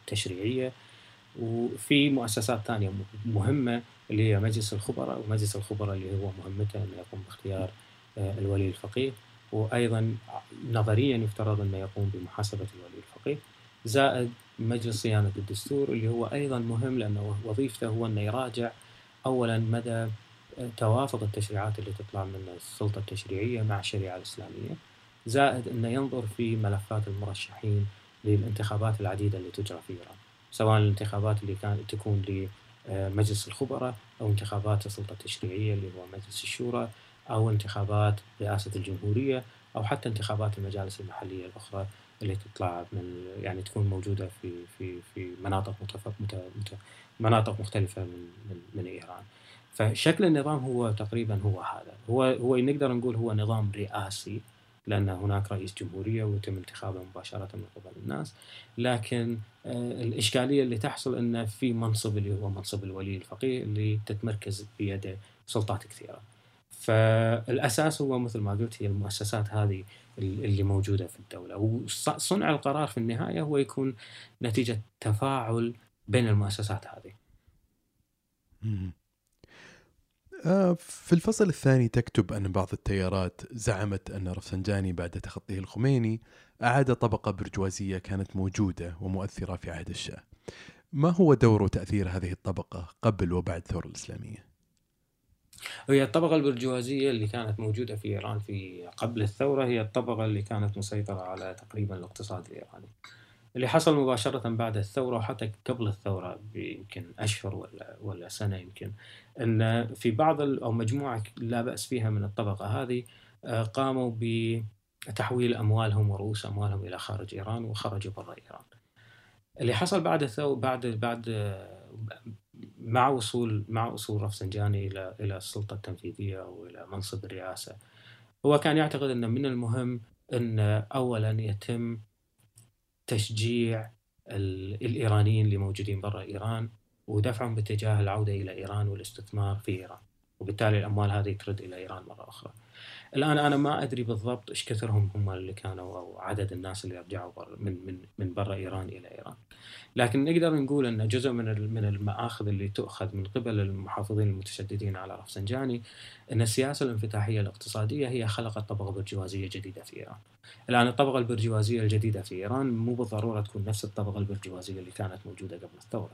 التشريعيه وفي مؤسسات ثانية مهمة اللي هي مجلس الخبراء ومجلس الخبراء اللي هو مهمته أنه يقوم باختيار آه، الولي الفقيه. وأيضا نظريا يفترض أنه يقوم بمحاسبة الولي الفقيه. زائد مجلس صيانة الدستور اللي هو أيضا مهم لأنه وظيفته هو أنه يراجع اولا مدى توافق التشريعات اللي تطلع من السلطة التشريعية مع الشريعة الإسلامية زائد أنه ينظر في ملفات المرشحين للانتخابات العديدة اللي تجرى في إيران سواء الانتخابات اللي كانت تكون لمجلس الخبراء أو انتخابات السلطة التشريعية اللي هو مجلس الشورى أو انتخابات رئاسة الجمهورية أو حتى انتخابات المجالس المحلية الأخرى اللي تطلع من يعني تكون موجودة في في في مناطق. مناطق مختلفة من من, من إيران. فشكل النظام هو تقريبا هو هذا، هو هو نقدر نقول هو نظام رئاسي لأن هناك رئيس جمهورية ويتم انتخابه مباشرة من قبل الناس، لكن آه، الإشكالية اللي تحصل انه في منصب اللي هو منصب الولي الفقيه اللي تتمركز بيده سلطات كثيرة. فالأساس هو مثل ما قلت هي المؤسسات هذه اللي موجودة في الدولة وصنع القرار في النهاية هو يكون نتيجة تفاعل بين المؤسسات هذه. آه، في الفصل الثاني تكتب أن بعض التيارات زعمت أن رفسنجاني بعد تخطيه الخميني أعاد طبقة برجوازية كانت موجودة ومؤثرة في عهد الشاه ما هو دور وتأثير هذه الطبقة قبل وبعد الثورة الإسلامية؟ هي الطبقة البرجوازية اللي كانت موجودة في إيران في قبل الثورة هي الطبقة اللي كانت مسيطرة على تقريبا الاقتصاد الإيراني اللي حصل مباشرة بعد الثورة وحتى قبل الثورة بيمكن أشهر ولا ولا سنة يمكن أن في بعض أو مجموعة لا بأس فيها من الطبقة هذه آه، قاموا بتحويل أموالهم ورؤوس أموالهم إلى خارج إيران وخرجوا برا إيران. اللي حصل بعد الثورة بعد بعد مع وصول مع وصول رفسنجاني إلى السلطة التنفيذية أو إلى منصب الرئاسة هو كان يعتقد ان من المهم إن اولا يتم تشجيع الإيرانيين اللي موجودين برا إيران ودفعهم باتجاه العودة إلى إيران والاستثمار في إيران. وبالتالي الأموال هذه ترد إلى إيران مرة أخرى. الآن أنا ما أدري بالضبط إيش كثرهم هم اللي كانوا أو عدد الناس اللي رجعوا من من من برا إيران إلى إيران. لكن نقدر نقول إن جزء من من المآخذ اللي تؤخذ من قبل المحافظين المتشددين على رفسنجاني إن السياسة الانفتاحية الاقتصادية هي خلقت طبقة برجوازية جديدة في إيران. الآن الطبقة البرجوازية الجديدة في إيران مو بالضرورة تكون نفس الطبقة البرجوازية اللي كانت موجودة قبل الثورة.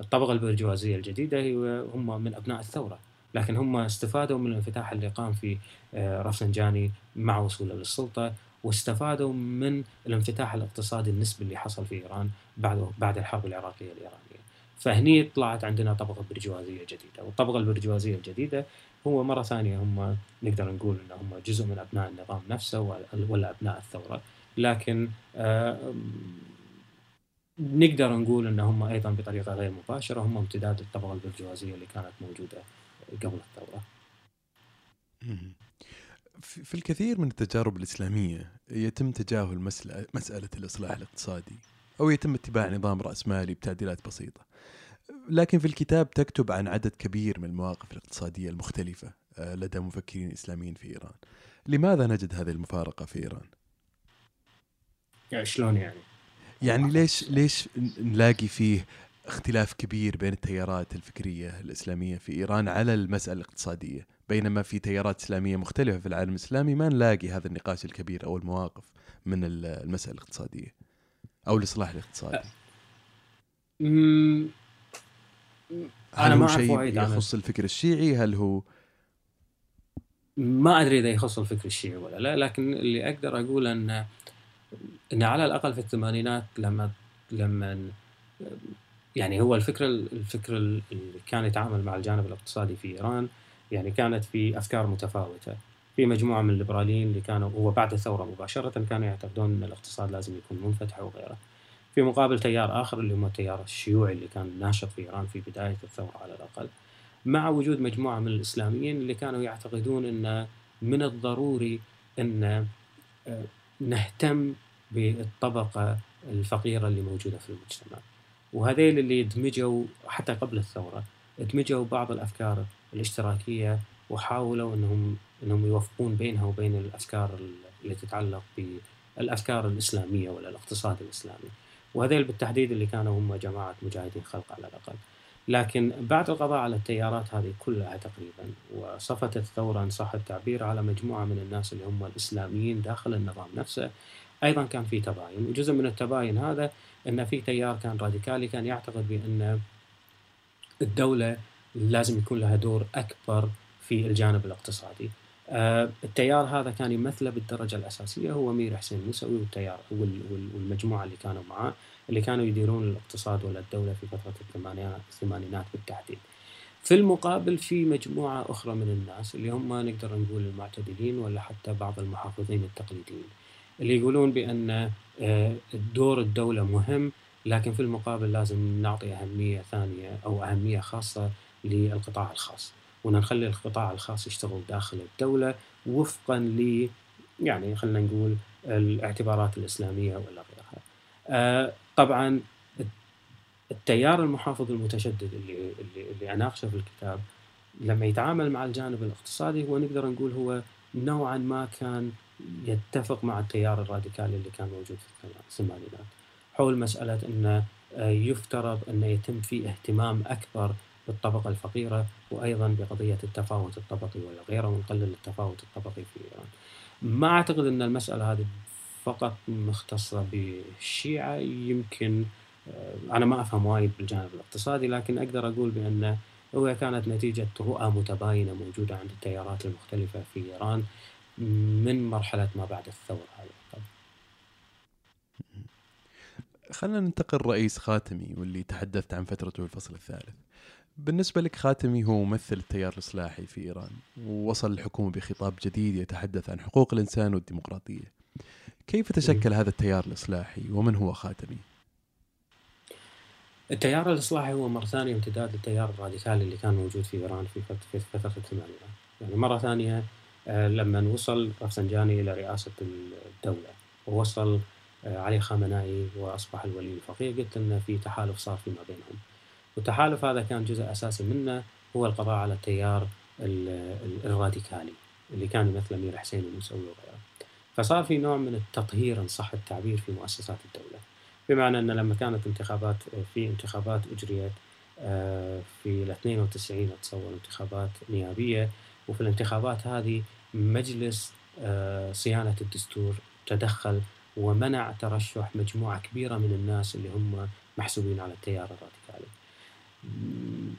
الطبقة البرجوازية الجديدة هي هم من أبناء الثورة. لكن هم استفادوا من الانفتاح اللي قام فيه آه، رفسنجاني مع وصوله للسلطة واستفادوا من الانفتاح الاقتصادي النسبي اللي حصل في إيران بعد بعد الحرب العراقية الإيرانية. فهني طلعت عندنا طبقة برجوازية جديدة، والطبقة البرجوازية الجديدة هو مرة ثانية هم نقدر نقول إن هم جزء من أبناء النظام نفسه ولا أبناء الثورة، لكن آه، نقدر نقول إن هم أيضا بطريقة غير مباشرة هم امتداد الطبقة البرجوازية اللي كانت موجودة قبل الثورة. في الكثير من التجارب الإسلامية يتم تجاهل مسألة, مسألة الإصلاح الاقتصادي أو يتم اتباع نظام رأسمالي بتعديلات بسيطة لكن في الكتاب تكتب عن عدد كبير من المواقف الاقتصادية المختلفة آه، لدى مفكرين إسلاميين في إيران لماذا نجد هذه المفارقة في إيران؟ يعني شلون يعني؟ يعني ليش ليش نلاقي فيه اختلاف كبير بين التيارات الفكرية الإسلامية في إيران على المسألة الاقتصادية. بينما في تيارات إسلامية مختلفة في العالم الإسلامي ما نلاقي هذا النقاش الكبير أو المواقف من المسألة الاقتصادية أو الإصلاح الاقتصادي أه أنا ما شيء يخص الفكر الشيعي؟ هل هو ما أدري إذا يخص الفكر الشيعي ولا لا لكن اللي أقدر أقول أن إن على الأقل في الثمانينات لما لما يعني هو الفكرة الفكرة اللي كان يتعامل مع الجانب الاقتصادي في إيران يعني كانت في أفكار متفاوتة. في مجموعة من الليبراليين اللي كانوا هو بعد الثورة مباشرة كانوا يعتقدون إن الاقتصاد لازم يكون منفتح وغيره. في مقابل تيار آخر اللي هو التيار الشيوعي اللي كان ناشط في إيران في بداية الثورة على الأقل مع وجود مجموعة من الإسلاميين اللي كانوا يعتقدون إن من الضروري إن آه، نهتم بالطبقة الفقيرة اللي موجودة في المجتمع. وهذيل اللي دمجوا حتى قبل الثورة دمجوا بعض الأفكار الاشتراكية وحاولوا انهم إنهم يوفقون بينها وبين الأفكار اللي تتعلق بالافكار الإسلامية ولا الاقتصاد الإسلامي. وهذيل بالتحديد اللي كانوا هم جماعة مجاهدين خلق على الأقل. لكن بعد القضاء على التيارات هذه كلها تقريبا وصفت الثورة إن صح التعبير على مجموعة من الناس اللي هم الإسلاميين داخل النظام نفسه أيضا كان في تباين. وجزء من التباين هذا إن في تيار كان راديكالي كان يعتقد بأن الدولة لازم يكون لها دور أكبر في الجانب الاقتصادي. آه، التيار هذا كان يمثله بالدرجة الأساسية هو مير حسين موسوي والتيار والمجموعة اللي كانوا معاه اللي كانوا يديرون الاقتصاد ولا الدولة في فترة الثمانينات بالتحديد. في المقابل في مجموعة أخرى من الناس اللي هم نقدر نقول المعتدلين ولا حتى بعض المحافظين التقليديين اللي يقولون بأن آه، دور الدولة مهم لكن في المقابل لازم نعطي أهمية ثانية أو أهمية خاصة للقطاع الخاص. ونخلي القطاع الخاص يشتغل داخل الدولة وفقا ل يعني خلينا نقول الاعتبارات الإسلامية ولا غيرها. آه طبعا التيار المحافظ المتشدد اللي اللي اللي اناقشه في الكتاب لما يتعامل مع الجانب الاقتصادي هو نقدر نقول هو نوعا ما كان يتفق مع التيار الراديكالي اللي كان موجود في الثمانينات حول مسألة أنه آه، يفترض أن يتم في اهتمام أكبر بالطبقة الفقيرة وأيضا بقضية التفاوت الطبقي ولا غيره ونقلل التفاوت الطبقي في إيران. ما أعتقد أن المسألة هذه فقط مختصة بالشيعة يمكن آه، أنا ما أفهم وايد بالجانب الاقتصادي لكن أقدر أقول بأن هو كانت نتيجة رؤى متباينة موجودة عند التيارات المختلفة في إيران. من مرحلة ما بعد الثورة على الأقل خلينا ننتقل رئيس خاتمي واللي تحدثت عن فترته في الفصل الثالث. بالنسبة لك خاتمي هو ممثل التيار الإصلاحي في إيران ووصل الحكومة بخطاب جديد يتحدث عن حقوق الإنسان والديمقراطية. كيف تشكل هذا التيار الإصلاحي ومن هو خاتمي؟ التيار الإصلاحي هو مرة ثانية امتداد للتيار الراديكالي اللي كان موجود في إيران في فترة, الثمانينات يعني مرة ثانية لما وصل رفسنجاني إلى رئاسة الدولة ووصل آه، علي خامنائي وأصبح الولي. الفقيه قلت أن في تحالف صار فيما بينهم. والتحالف هذا كان جزء أساسي منه هو القضاء على التيار الراديكالي اللي كان يمثل أمير حسين الموسوي وغيره. فصار في نوع من التطهير إن صح التعبير في مؤسسات الدولة. بمعنى أن لما كانت انتخابات في انتخابات أجريت آه، في ال 92 أتصور انتخابات نيابية وفي الانتخابات هذه مجلس آه، صيانة الدستور تدخل ومنع ترشح مجموعة كبيرة من الناس اللي هم محسوبين على التيار الراديكالي.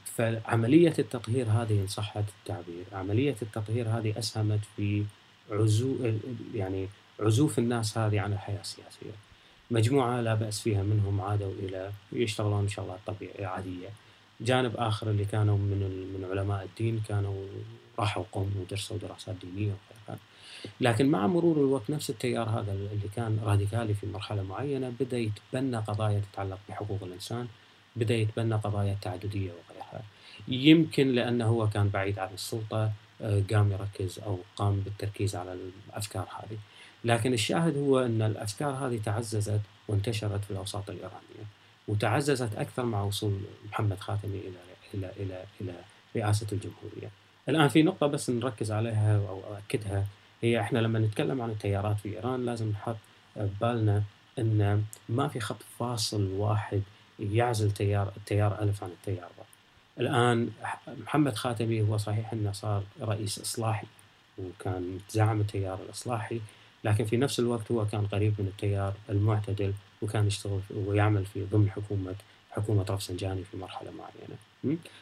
فعملية التطهير هذه إن صح التعبير عملية التطهير هذه أسهمت في عزو يعني عزوف الناس هذه عن الحياة السياسية. مجموعة لا بأس فيها منهم عادوا إلى يشتغلون شغلات طبيعية عادية. جانب آخر اللي كانوا من من علماء الدين كانوا راحوا قوم ودرسوا دراسات دينية وغيرها لكن مع مرور الوقت نفس التيار هذا اللي كان راديكالي في مرحلة معينة بدأ يتبنى قضايا تتعلق بحقوق الإنسان بدأ يتبنى قضايا التعددية وغيرها. يمكن لأنه هو كان بعيد عن السلطة آه، قام يركز أو قام بالتركيز على الأفكار هذه. لكن الشاهد هو أن الأفكار هذه تعززت وانتشرت في الأوساط الإيرانية. وتعززت أكثر مع وصول محمد خاتمي إلى إلى إلى إلى رئاسة الجمهورية. الآن في نقطة بس نركز عليها أو أؤكدها هي إحنا لما نتكلم عن التيارات في إيران لازم نحط ببالنا أن ما في خط فاصل واحد يعزل تيار التيار ألف عن التيار ب. الآن محمد خاتمي هو صحيح أنه صار رئيس إصلاحي وكان زعم التيار الإصلاحي لكن في نفس الوقت هو كان قريب من التيار المعتدل وكان يشتغل ويعمل في ضمن حكومة حكومة رفسنجاني في مرحلة معينة.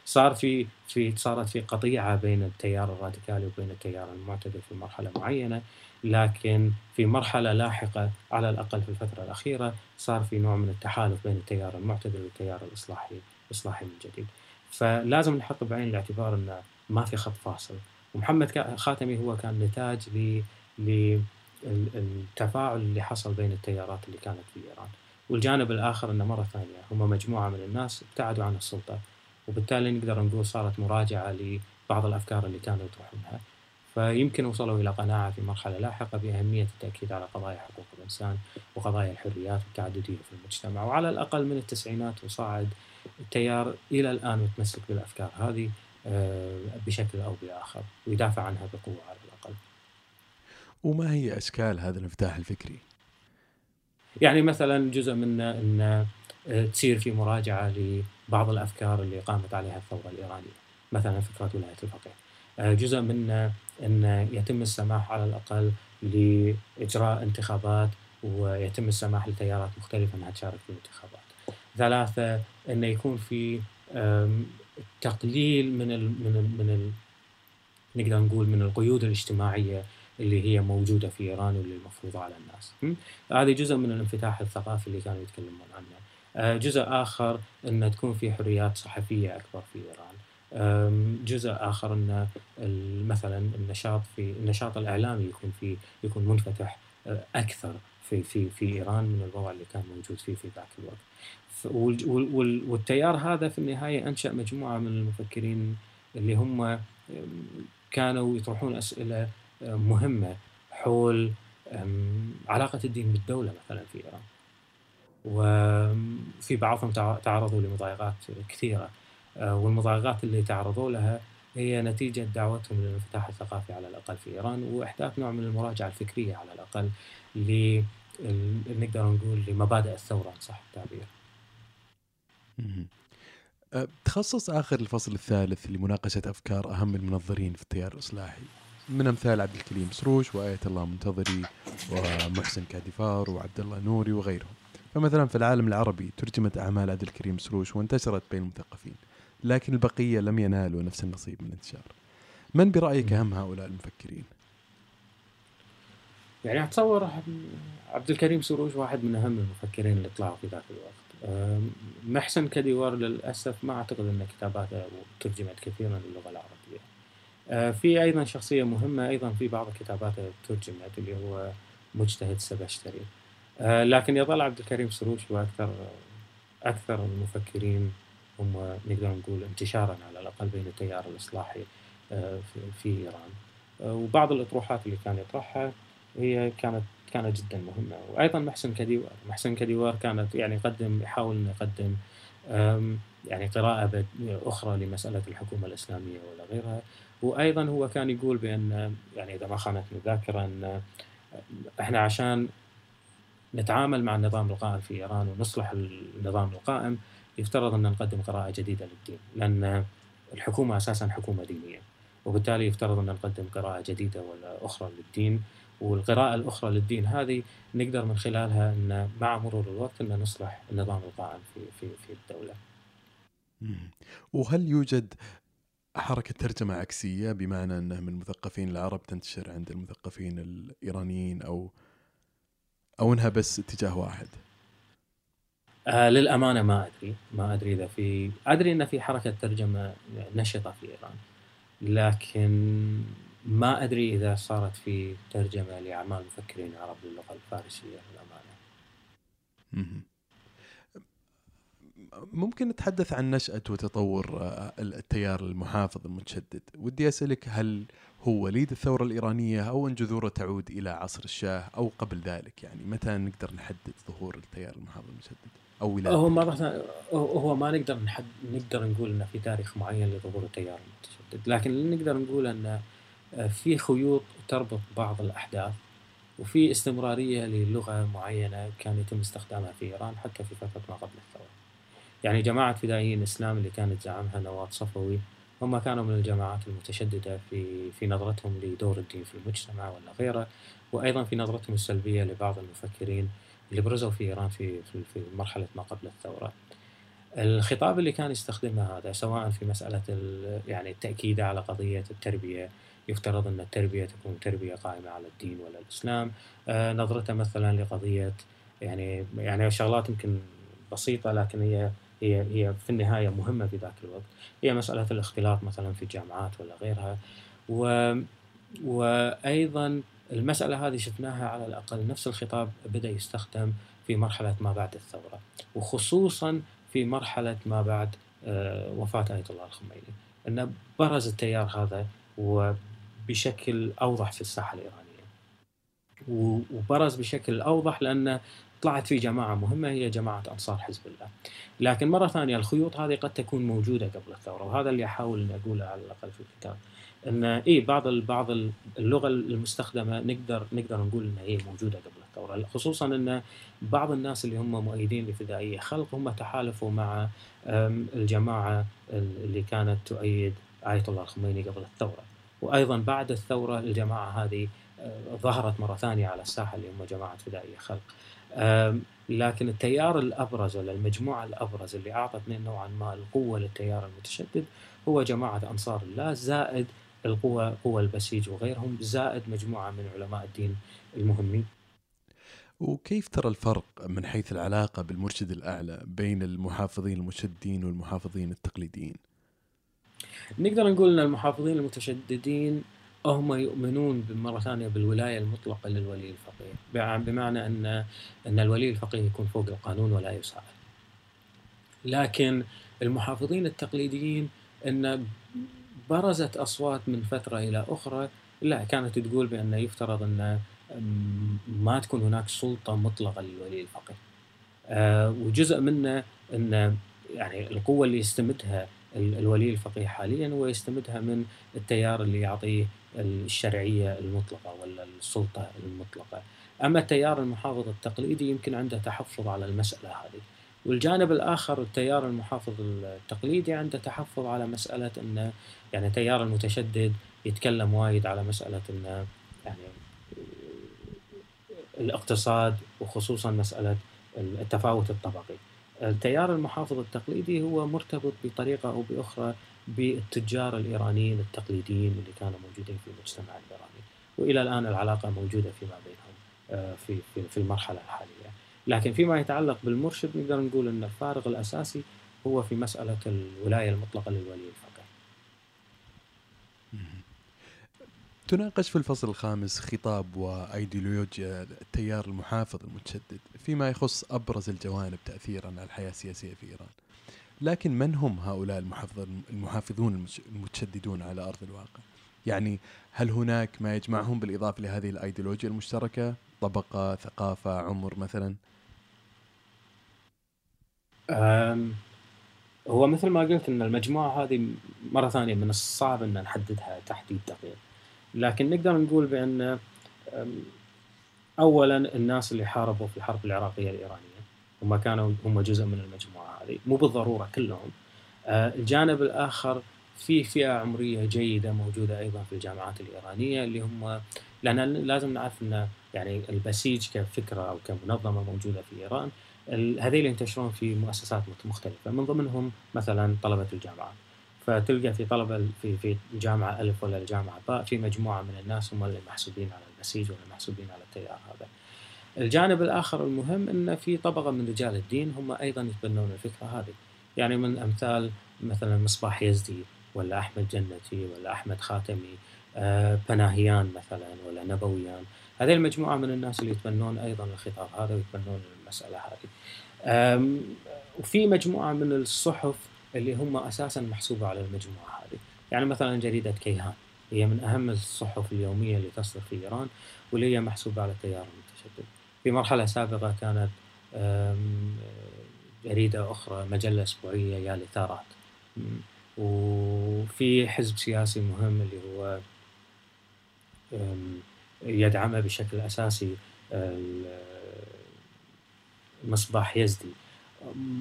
صار في في صارت في قطيعة بين التيار الراديكالي وبين التيار المعتدل في مرحلة معينة لكن في مرحلة لاحقة على الأقل في الفترة الأخيرة صار في نوع من التحالف بين التيار المعتدل والتيار الإصلاحي الإصلاحي من جديد. فلازم نحط بعين الاعتبار أنه ما في خط فاصل. ومحمد خاتمي هو كان نتاج ل التفاعل اللي حصل بين التيارات اللي كانت في إيران. والجانب الآخر أنه مرة ثانية هم مجموعة من الناس ابتعدوا عن السلطة وبالتالي نقدر نقول صارت مراجعة لبعض الأفكار اللي كانوا يطرحونها. فيمكن وصلوا إلى قناعة في مرحلة لاحقة بأهمية التأكيد على قضايا حقوق الإنسان وقضايا الحريات والتعددية في المجتمع وعلى الأقل من التسعينات وصاعد التيار إلى الآن متمسك بالأفكار هذه آه، بشكل أو بآخر ويدافع عنها بقوة على الأقل وما هي أشكال هذا الانفتاح الفكري؟ يعني مثلا جزء منه إن آه، تصير في مراجعة لبعض الأفكار اللي قامت عليها الثورة الإيرانية، مثلا فكرة ولاية الفقيه. آه، جزء منه إن يتم السماح على الأقل لإجراء انتخابات ويتم السماح لتيارات مختلفة إنها تشارك في الانتخابات. ثلاثة انه يكون في تقليل من ال من ال من ال نقدر نقول من القيود الاجتماعية اللي هي موجودة في إيران واللي المفروضه على الناس. هذه جزء من الانفتاح الثقافي اللي كانوا يتكلمون عنه. آه، جزء آخر إن تكون في حريات صحفية أكبر في إيران. جزء آخر إن مثلا النشاط في النشاط الإعلامي يكون في يكون منفتح آه، أكثر في في في إيران من الوضع اللي كان موجود فيه في ذاك الوقت. والتيار هذا في النهاية أنشأ مجموعة من المفكرين اللي هم كانوا يطرحون أسئلة مهمة. حول علاقة الدين بالدولة مثلا في إيران. وفي بعضهم تعرضوا لمضايقات كثيرة. أه، والمضايقات اللي تعرضوا لها هي نتيجة دعوتهم للانفتاح الثقافي على الأقل في إيران وإحداث نوع من المراجعة الفكرية على الأقل ل نقدر نقول لمبادئ الثورة إن صح التعبير. أه، تخصص آخر الفصل الثالث لمناقشة أفكار أهم المنظرين في التيار الإصلاحي. من أمثال عبد الكريم سروش وآية الله منتظري ومحسن كادفار وعبد الله نوري وغيرهم. فمثلا في العالم العربي ترجمت أعمال عبد الكريم سروش وانتشرت بين المثقفين لكن البقية لم ينالوا نفس النصيب من الانتشار من برأيك أهم هؤلاء المفكرين؟ يعني أتصور عبد الكريم سروش واحد من أهم المفكرين اللي طلعوا في ذاك الوقت. محسن كديوار للأسف ما أعتقد أن كتاباته ترجمت كثيرا للغة العربية. آه، في أيضا شخصية مهمة أيضا في بعض كتاباته ترجمت اللي هو مجتهد سبشتري. آه، لكن يظل عبد الكريم سروش هو أكثر أكثر المفكرين هم نقدر نقول انتشارا على الأقل بين التيار الإصلاحي في إيران. وبعض الأطروحات اللي كان يطرحها هي كانت كانت جدا مهمة. وأيضا محسن كديوار محسن كديوار كانت يعني يقدم يحاول أن يقدم يعني قراءة أخرى لمسألة الحكومة الإسلامية ولا غيرها. وأيضا هو كان يقول بأن يعني إذا ما خانتني الذاكرة أن إحنا عشان نتعامل مع النظام القائم في إيران ونصلح النظام القائم يفترض أن نقدم قراءة جديدة للدين لأن الحكومة أساسا حكومة دينية وبالتالي يفترض أن نقدم قراءة جديدة ولا أخرى للدين والقراءة الأخرى للدين هذه نقدر من خلالها أن مع مرور الوقت أن نصلح النظام القائم في في في الدولة. وهل يوجد حركة ترجمة عكسية بمعنى أنه من المثقفين العرب تنتشر عند المثقفين الإيرانيين أو أو أنها بس اتجاه واحد؟ آه للأمانة ما أدري ما أدري إذا في أدري أن في حركة ترجمة نشطة في إيران لكن ما أدري إذا صارت في ترجمة لأعمال مفكرين عرب للغة الفارسية للأمانة. ممكن نتحدث عن نشأة وتطور آه، التيار المحافظ المتشدد. ودي أسألك هل هو وليد الثورة الإيرانية أو أن جذوره تعود إلى عصر الشاه أو قبل ذلك؟ يعني متى نقدر نحدد ظهور التيار المحافظ المتشدد؟ أو ولادة هو مرة هو ما نقدر نحد نقدر نقول أنه في تاريخ معين لظهور التيار المتشدد. لكن اللي نقدر نقول أنه آه، في خيوط تربط بعض الأحداث وفي استمرارية للغة معينة كان يتم استخدامها في إيران حتى في فترة ما قبل الثورة. يعني جماعة فدائيين الإسلام اللي كانت زعمها نواة صفوي هم كانوا من الجماعات المتشددة في في نظرتهم لدور الدين في المجتمع ولا غيره وأيضا في نظرتهم السلبية لبعض المفكرين اللي برزوا في إيران في في, في مرحلة ما قبل الثورة. الخطاب اللي كان يستخدمه هذا سواء في مسألة يعني التأكيد على قضية التربية يفترض أن التربية تكون تربية قائمة على الدين ولا الإسلام. آه، نظرته مثلا لقضية يعني يعني شغلات يمكن بسيطة لكن هي هي هي في النهاية مهمة في ذاك الوقت. هي مسألة الاختلاط مثلا في الجامعات ولا غيرها. و وأيضا المسألة هذه شفناها على الأقل نفس الخطاب بدأ يستخدم في مرحلة ما بعد الثورة وخصوصا في مرحلة ما بعد آه، وفاة آية الله الخميني. أن برز التيار هذا بشكل أوضح في الساحة الإيرانية. وبرز بشكل أوضح لأن طلعت في جماعة مهمة هي جماعة أنصار حزب الله. لكن مرة ثانية الخيوط هذه قد تكون موجودة قبل الثورة وهذا اللي أحاول ان أقوله على الأقل في الكتاب. إن اي بعض بعض اللغة المستخدمة نقدر نقدر نقول ان هي موجودة قبل الثورة خصوصا إن بعض الناس اللي هم مؤيدين لفدائية خلق هم تحالفوا مع الجماعة اللي كانت تؤيد آية الله الخميني قبل الثورة وأيضا بعد الثورة الجماعة هذه آه، ظهرت مرة ثانية على الساحة اللي هم جماعة فدائية خلق. لكن التيار الأبرز ولا المجموعة الأبرز اللي اعطت نوعا ما القوة للتيار المتشدد هو جماعة أنصار الله زائد القوى قوى البسيج وغيرهم زائد مجموعة من علماء الدين المهمين. وكيف ترى الفرق من حيث العلاقة بالمرشد الأعلى بين المحافظين المشدين والمحافظين التقليديين؟ نقدر نقول إن المحافظين المتشددين هم يؤمنون مرة ثانية بالولاية المطلقة للولي الفقيه. بمعنى أن أن الولي الفقيه يكون فوق القانون ولا يساعد. لكن المحافظين التقليديين أن برزت أصوات من فترة إلى أخرى لا كانت تقول بأن يفترض أن ما تكون هناك سلطة مطلقة للولي الفقيه. آه، وجزء منه أن يعني القوة اللي يستمدها الولي الفقيه حاليا هو يستمدها من التيار اللي يعطيه الشرعية المطلقة ولا السلطة المطلقة. أما التيار المحافظ التقليدي يمكن عنده تحفظ على المسألة هذه. والجانب الآخر التيار المحافظ التقليدي عنده تحفظ على مسألة إنه يعني التيار المتشدد يتكلم وايد على مسألة إنه يعني الاقتصاد وخصوصا مسألة التفاوت الطبقي. التيار المحافظ التقليدي هو مرتبط بطريقة أو بأخرى بالتجار الإيرانيين التقليديين اللي كانوا موجودين في المجتمع الإيراني. وإلى الآن العلاقة موجودة فيما بينهم آه، في في في المرحلة الحالية. لكن فيما يتعلق بالمرشد نقدر نقول أن الفارق الأساسي هو في مسألة الولاية المطلقة للولي الفقيه تناقش في الفصل الخامس خطاب وأيديولوجيا التيار المحافظ المتشدد فيما يخص أبرز الجوانب تاثيرا على الحياة السياسية في إيران. لكن من هم هؤلاء المحافظون المتشددون على أرض الواقع؟ يعني هل هناك ما يجمعهم بالإضافة لهذه الأيديولوجيا المشتركة؟ طبقة، ثقافة، عمر مثلا؟ هو مثل ما قلت إن المجموعة هذه مرة ثانية من الصعب إن نحددها تحديد دقيق لكن نقدر نقول بأن اولا الناس اللي حاربوا في الحرب العراقية الإيرانية هم كانوا هم جزء من المجموعة هذه مو بالضرورة كلهم أه، الجانب الآخر في فئة عمرية جيدة موجودة أيضا في الجامعات الإيرانية اللي هم لأن لازم نعرف إن يعني البسيج كفكرة أو كمنظمة موجودة في إيران هذيل ينتشرون في مؤسسات مختلفة من ضمنهم مثلا طلبة الجامعات فتلقى في طلبه في في جامعة ألف ولا الجامعة باء في مجموعة من الناس هم اللي محسوبين على البسيج ولا محسوبين على التيار هذا. الجانب الآخر المهم إن في طبقة من رجال الدين هم أيضا يتبنون الفكرة هذه. يعني من امثال مثلا مصباح يزدي ولا أحمد جنتي ولا أحمد خاتمي آه بناهيان مثلا ولا نبويان هذه المجموعة من الناس اللي يتبنون أيضا الخطاب هذا ويتبنون المسألة هذه. وفي مجموعة من الصحف اللي هم أساسا محسوبة على المجموعة هذه يعني مثلا جريدة كيهان هي من أهم الصحف اليومية اللي تصدر في إيران واللي هي محسوبة على التيار المتشدد في مرحلة سابقة كانت جريدة أخرى مجلة أسبوعية يا الاثارات وفي حزب سياسي مهم اللي هو يدعمه بشكل أساسي مصباح يزدي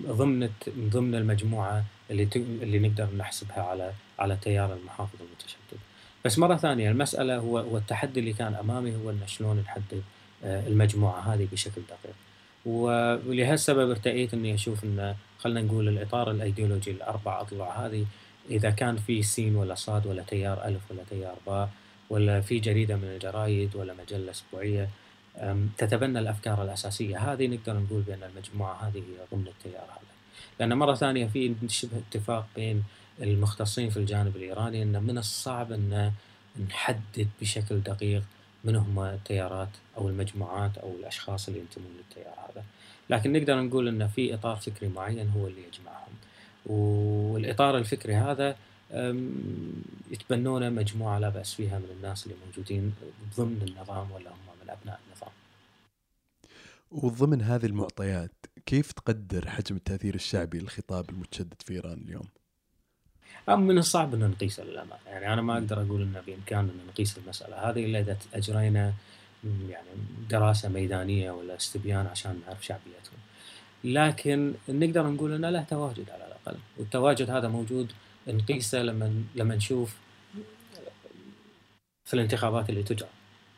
ضمن ضمن المجموعة اللي اللي نقدر نحسبها على على تيار المحافظ المتشدد. بس مرة ثانية المسألة هو هو التحدي اللي كان أمامي هو إنه شلون نحدد آه، المجموعة هذه بشكل دقيق. ولهالسبب ارتئيت إني أشوف انه خلينا نقول الإطار الأيديولوجي الاربع اضلاع هذه إذا كان في سين ولا صاد ولا تيار ألف ولا تيار باء ولا في جريدة من الجرايد ولا مجلة أسبوعية تتبنى الأفكار الأساسية. هذه نقدر نقول بأن المجموعة هذه هي ضمن التيار هذا. لأن مرة ثانية في شبه اتفاق بين المختصين في الجانب الإيراني إن من الصعب إن نحدد بشكل دقيق من هم التيارات أو المجموعات أو الأشخاص اللي ينتمون للتيار هذا لكن نقدر نقول إن في إطار فكري معين هو اللي يجمعهم والإطار الفكري هذا يتبنونه مجموعة لا بأس فيها من الناس اللي موجودين ضمن النظام ولا هم من أبناء النظام. وضمن هذه المعطيات كيف تقدر حجم التأثير الشعبي للخطاب المتشدد في إيران اليوم؟ من الصعب ان نقيسه للامانه، يعني أنا ما أقدر أقول إنه بإمكاننا ان نقيس المسألة. هذه إلا إذا أجرينا يعني دراسة ميدانية ولا استبيان عشان نعرف شعبيتهم. لكن نقدر نقول إنه له تواجد على الأقل، والتواجد هذا موجود نقيسه لما لما نشوف في الانتخابات اللي تجرى.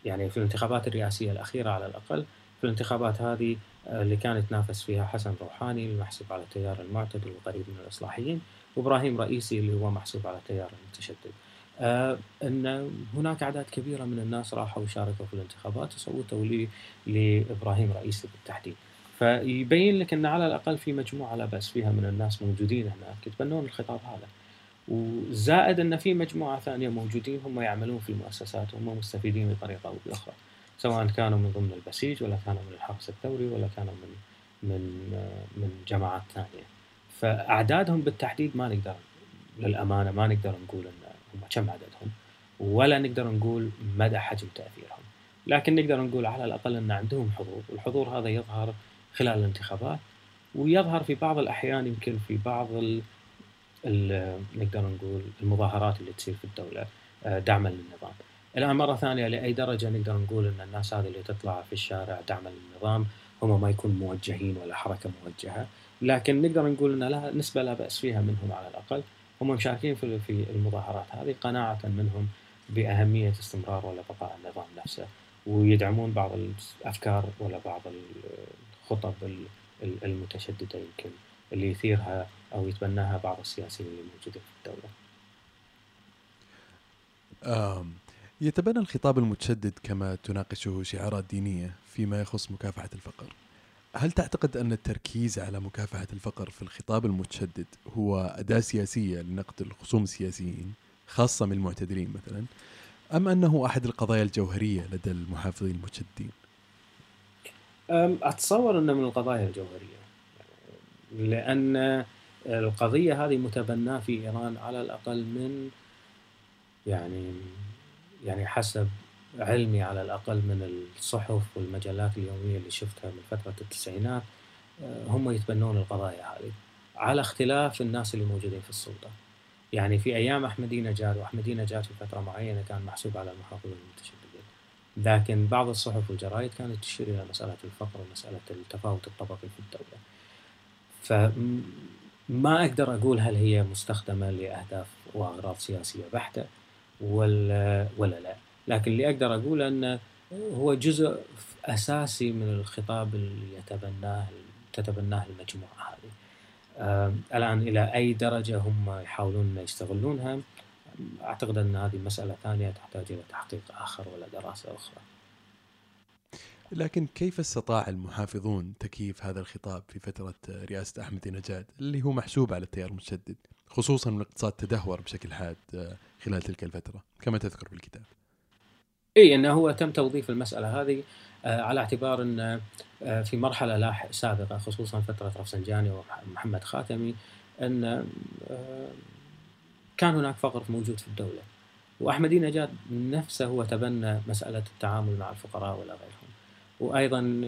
يعني في الانتخابات الرئاسية الأخيرة على الأقل في الانتخابات هذه آه، اللي كان يتنافس فيها حسن روحاني المحسوب على التيار المعتدل وقريب من الإصلاحيين وابراهيم رئيسي اللي هو محسوب على التيار المتشدد. آه إن هناك أعداد كبيرة من الناس راحوا وشاركوا في الانتخابات وصوتوا لإبراهيم رئيسي بالتحديد. فيبين لك إن على الأقل في مجموعة لا بأس فيها من الناس موجودين هناك يتبنون الخطاب هذا. وزائد إن في مجموعة ثانية موجودين هم يعملون في المؤسسات وهم مستفيدين بطريقة أو بأخرى سواء كانوا من ضمن البسيج ولا كانوا من الحرس الثوري ولا كانوا من من من جماعات ثانية فأعدادهم بالتحديد ما نقدر للأمانة ما نقدر نقول إن هم كم عددهم ولا نقدر نقول مدى حجم تأثيرهم لكن نقدر نقول على الأقل إن عندهم حضور والحضور هذا يظهر خلال الانتخابات ويظهر في بعض الأحيان يمكن في بعض نقدر نقول المظاهرات اللي تصير في الدولة آه، دعما للنظام. الآن مرة ثانية لأي درجة نقدر نقول إن الناس هذه اللي تطلع في الشارع دعما للنظام هم ما يكون موجهين ولا حركة موجهة، لكن نقدر نقول إن لها نسبة لا بأس فيها منهم على الأقل. هم مشاركين في في المظاهرات هذه قناعة منهم بأهمية استمرار ولا بقاء النظام نفسه ويدعمون بعض الأفكار ولا بعض الخطب المتشددة يمكن اللي يثيرها أو يتبناها بعض السياسيين اللي موجودين في الدولة. يتبنى الخطاب المتشدد كما تناقشه شعارات دينية فيما يخص مكافحة الفقر. هل تعتقد أن التركيز على مكافحة الفقر في الخطاب المتشدد هو أداة سياسية لنقد الخصوم السياسيين خاصة من المعتدلين مثلا أم أنه أحد القضايا الجوهرية لدى المحافظين المتشددين؟ أتصور أنه من القضايا الجوهرية لأن القضية هذه متبناة في إيران على الأقل من يعني يعني حسب علمي على الأقل من الصحف والمجلات اليومية اللي شفتها من فترة التسعينات آه، هم يتبنون القضايا هذه على اختلاف الناس اللي موجودين في السلطة. يعني في أيام أحمدي نجاد وأحمدي نجاد في فترة معينة كان محسوب على المحافظين المتشددين. لكن بعض الصحف والجرائد كانت تشير إلى مسألة الفقر ومسألة التفاوت الطبقي في الدولة. فما أقدر أقول هل هي مستخدمة لأهداف وأغراض سياسية بحتة ولا ولا لا. لكن اللي أقدر اقوله انه هو جزء أساسي من الخطاب اللي يتبناه تتبناه المجموعة هذه. الآن إلى أي درجة هم يحاولون يستغلونها أعتقد أن هذه مسألة ثانية تحتاج إلى تحقيق آخر ولا دراسة أخرى. لكن كيف استطاع المحافظون تكييف هذا الخطاب في فترة رئاسة أحمد نجاد اللي هو محسوب على التيار المتشدد خصوصا الاقتصاد تدهور بشكل حاد آه، خلال تلك الفترة كما تذكر في الكتاب اي إنه هو تم توظيف المسألة هذه آه، على اعتبار إن آه، في مرحلة لاحق سابقة خصوصا فترة رفسنجاني ومحمد خاتمي إن كان هناك فقر موجود في الدولة. واحمدي نجاد نفسه هو تبنى مسألة التعامل مع الفقراء ولا غيرهم. وأيضا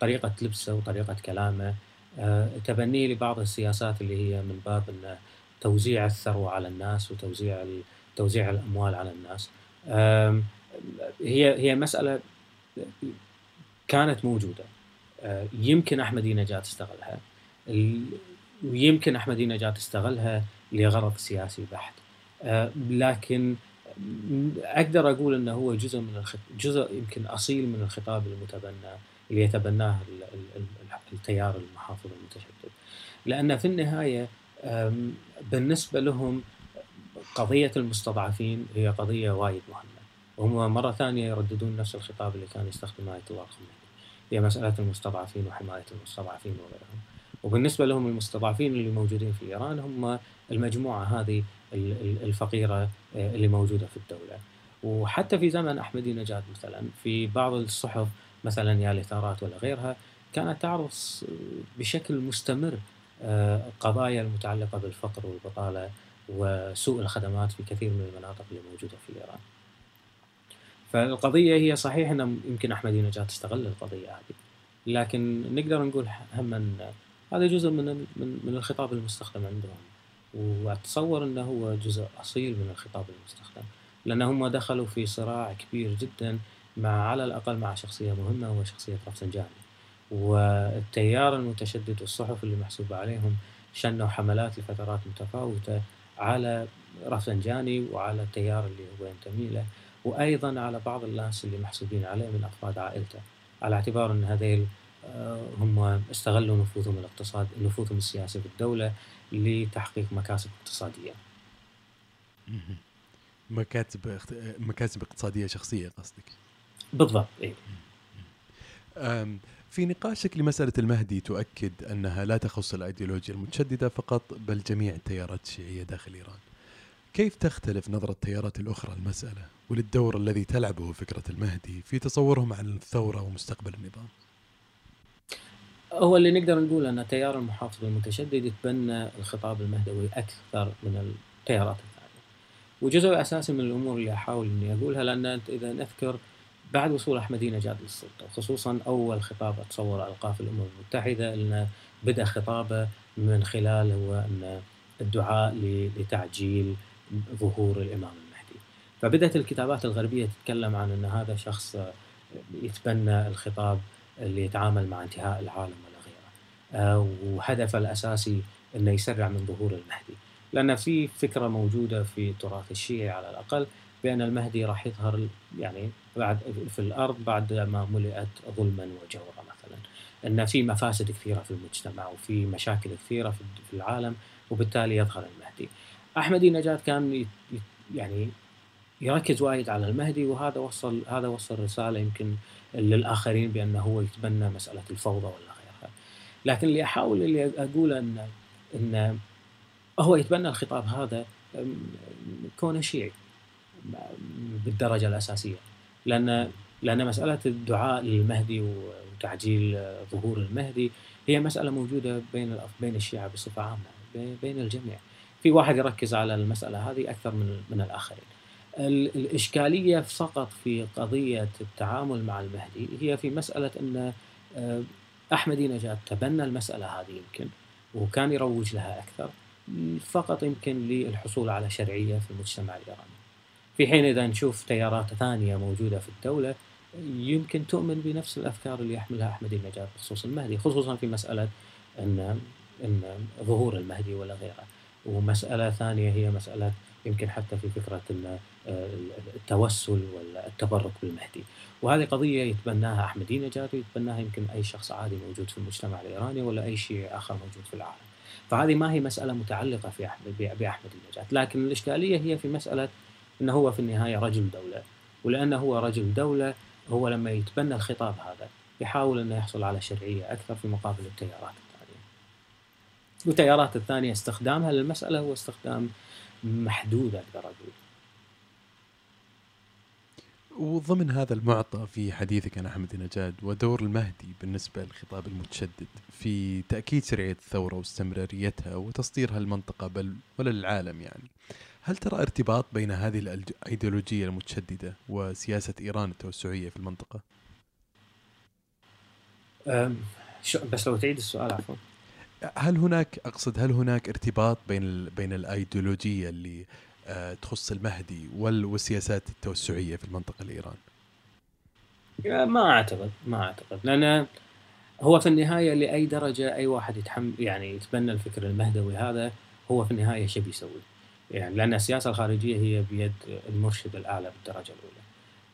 طريقة لبسه وطريقة كلامه تبنيه لبعض السياسات اللي هي من باب انه توزيع الثروة على الناس وتوزيع توزيع الأموال على الناس. هي هي مسألة كانت موجودة. آه، يمكن احمدي نجاة استغلها. ويمكن احمدي نجاة استغلها لغرض سياسي بحت. آه، لكن أقدر أقول إنه هو جزء من الخط... جزء يمكن أصيل من الخطاب المتبنى اللي يتبناه التيار المحافظ المتشدد. لأن في النهاية بالنسبة لهم قضية المستضعفين هي قضية وايد مهمة. وهم مرة ثانية يرددون نفس الخطاب اللي كان يستخدمه آية الله الخميني هي مسألة المستضعفين وحماية المستضعفين وغيرهم. وبالنسبة لهم المستضعفين اللي موجودين في إيران هم المجموعة هذه الفقيرة آه، اللي موجودة في الدولة. وحتى في زمن أحمدي نجاد مثلا في بعض الصحف مثلا يا الاثارات ولا غيرها كانت تعرض بشكل مستمر آه، المتعلقة بالفقر والبطالة وسوء الخدمات في كثير من المناطق اللي موجودة في إيران. فالقضية هي صحيح أن يمكن أحمدي نجاة تستغل القضية هذه. لكن نقدر نقول هم أن هذا جزء من من الخطاب المستخدم عندهم. وأتصور إنه هو جزء أصيل من الخطاب المستخدم. لأن هم دخلوا في صراع كبير جدا مع على الأقل مع شخصية مهمة وهو شخصيه رفسنجاني والتيار المتشدد والصحف اللي محسوبة عليهم شنوا حملات لفترات متفاوتة على رفسنجاني وعلى التيار اللي هو ينتمي له. وأيضا على بعض الناس اللي محسوبين عليه من أفراد عائلته على اعتبار أن هذيل آه، هم استغلوا نفوذهم الاقتصاد نفوذهم السياسي في الدولة لتحقيق مكاسب اقتصادية. مكاتب مكاسب اقتصادية شخصية قصدك. بالضبط إيه. في نقاشك لمسألة المهدي تؤكد أنها لا تخص الأيديولوجيا المتشددة فقط بل جميع التيارات الشيعية داخل إيران. كيف تختلف نظرة التيارات الأخرى المسألة وللدور الذي تلعبه فكرة المهدي في تصورهم عن الثورة ومستقبل النظام؟ هو اللي نقدر نقول أن تيار المحافظ المتشدد يتبنى الخطاب المهدوي أكثر من التيارات الثانية. وجزء أساسي من الأمور اللي أحاول أني أقولها لأن إذا نذكر بعد وصول أحمدي نجاد للسلطة خصوصا أول خطاب أتصور ألقاه في الأمم المتحدة أنه بدأ خطابه من خلال هو أن الدعاء لتعجيل ظهور الإمام المهدي. فبدأت الكتابات الغربية تتكلم عن أن هذا شخص يتبنى الخطاب اللي يتعامل مع انتهاء العالم ولا غيره. آه، وهدفه الأساسي أنه يسرع من ظهور المهدي. لأن في فكرة موجودة في التراث الشيعي على الأقل بأن المهدي راح يظهر يعني بعد في الأرض بعد ما ملئت ظلما وجورا مثلا. إن في مفاسد كثيرة في المجتمع وفي مشاكل كثيرة في العالم وبالتالي يظهر المهدي. احمدي نجاد كان يعني يركز وايد على المهدي وهذا وصل هذا وصل رسالة يمكن للآخرين بأنه هو يتبنى مسألة الفوضى ولا غيرها. لكن اللي أحاول اللي اقوله ان أن هو يتبنى الخطاب هذا كونه شيعي بالدرجة الأساسية لأن لأن مسألة الدعاء للمهدي وتعجيل ظهور المهدي هي مسألة موجودة بين بين الشيعة بصفة عامة بين الجميع في واحد يركز على المسألة هذه أكثر من من الآخرين الإشكالية فقط في قضية التعامل مع المهدي هي في مسألة أن آه، احمدي نجاد تبنى المسألة هذه يمكن وكان يروج لها أكثر فقط يمكن للحصول على شرعية في المجتمع الإيراني. في حين إذا نشوف تيارات ثانية موجودة في الدولة يمكن تؤمن بنفس الأفكار اللي يحملها احمدي نجاد بخصوص المهدي خصوصا في مسألة أن أن ظهور المهدي ولا غيره. ومسألة ثانية هي مسألة يمكن حتى في فكرة آه، التوسل ولا التبرك بالمهدي. وهذه قضية يتبناها احمدي نجاد ويتبناها يمكن أي شخص عادي موجود في المجتمع الإيراني ولا أي شيء آخر موجود في العالم. فهذه ما هي مسألة متعلقة في احمد باحمدي نجاد لكن الإشكالية هي في مسألة إنه هو في النهاية رجل دولة. ولأنه هو رجل دولة هو لما يتبنى الخطاب هذا يحاول إنه يحصل على شرعية أكثر في مقابل التيارات. والتيارات الثانية استخدامها للمسألة هو استخدام محدود أقدر أقول. وضمن هذا المعطى في حديثك عن أحمد نجاد ودور المهدي بالنسبة للخطاب المتشدد في تأكيد شرعية الثورة واستمراريتها وتصديرها للمنطقة بل وللعالم يعني. هل ترى ارتباط بين هذه الإيديولوجية المتشددة وسياسة إيران التوسعية في المنطقة؟ بس لو تعيد السؤال عفوا. هل هناك أقصد هل هناك ارتباط بين بين الأيديولوجية اللي آه، تخص المهدي والسياسات التوسعية في المنطقة الايران؟ ما أعتقد ما أعتقد لأن هو في النهاية لأي درجة أي واحد يتحمل يعني يتبنى الفكر المهدوي هذا هو في النهاية شو بيسوي؟ يعني لأن السياسة الخارجية هي بيد المرشد الأعلى بالدرجة الأولى.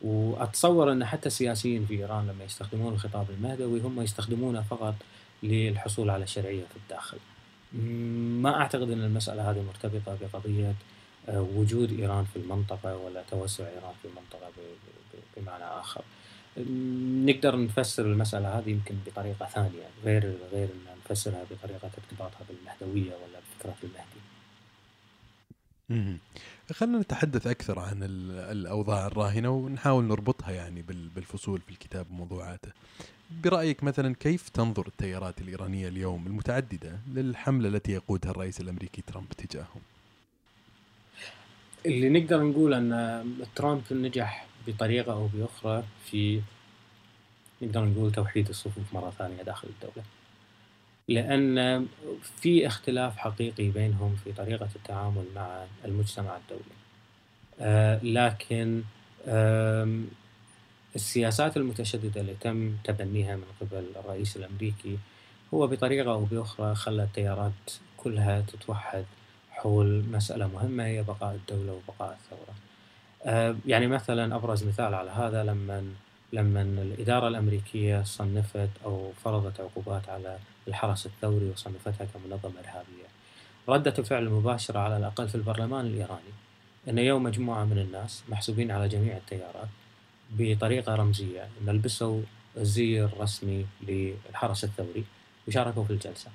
وأتصور أن حتى السياسيين في إيران لما يستخدمون الخطاب المهدوي هم يستخدمونه فقط للحصول على شرعية في الداخل. ما أعتقد إن المسألة هذه مرتبطة بقضية آه، وجود إيران في المنطقة ولا توسع إيران في المنطقة بمعنى آخر. نقدر نفسر المسألة هذه يمكن بطريقة ثانية غير غير إن نفسرها بطريقة ارتباطها بالمهدوية ولا بفكرة المهدي. خلينا نتحدث أكثر عن الأوضاع الراهنة ونحاول نربطها يعني بالفصول في الكتاب وموضوعاته. برأيك مثلا كيف تنظر التيارات الإيرانية اليوم المتعددة للحملة التي يقودها الرئيس الأمريكي ترامب تجاههم؟ اللي نقدر نقول أن ترامب نجح بطريقة أو بأخرى في نقدر نقول توحيد الصفوف مرة ثانية داخل الدولة. لأن في اختلاف حقيقي بينهم في طريقة التعامل مع المجتمع الدولي آه، لكن السياسات المتشددة اللي تم تبنيها من قبل الرئيس الأمريكي هو بطريقة أو بأخرى خلى التيارات كلها تتوحد حول مسألة مهمة هي بقاء الدولة وبقاء الثورة. آه، يعني مثلا أبرز مثال على هذا لما لما الإدارة الأمريكية صنفت أو فرضت عقوبات على الحرس الثوري وصنفتها كمنظمة إرهابية. ردة الفعل المباشرة على الأقل في البرلمان الإيراني أن يوم مجموعة من الناس محسوبين على جميع التيارات بطريقة رمزية. أن لبسوا الزي الرسمي للحرس الثوري وشاركوا في الجلسة.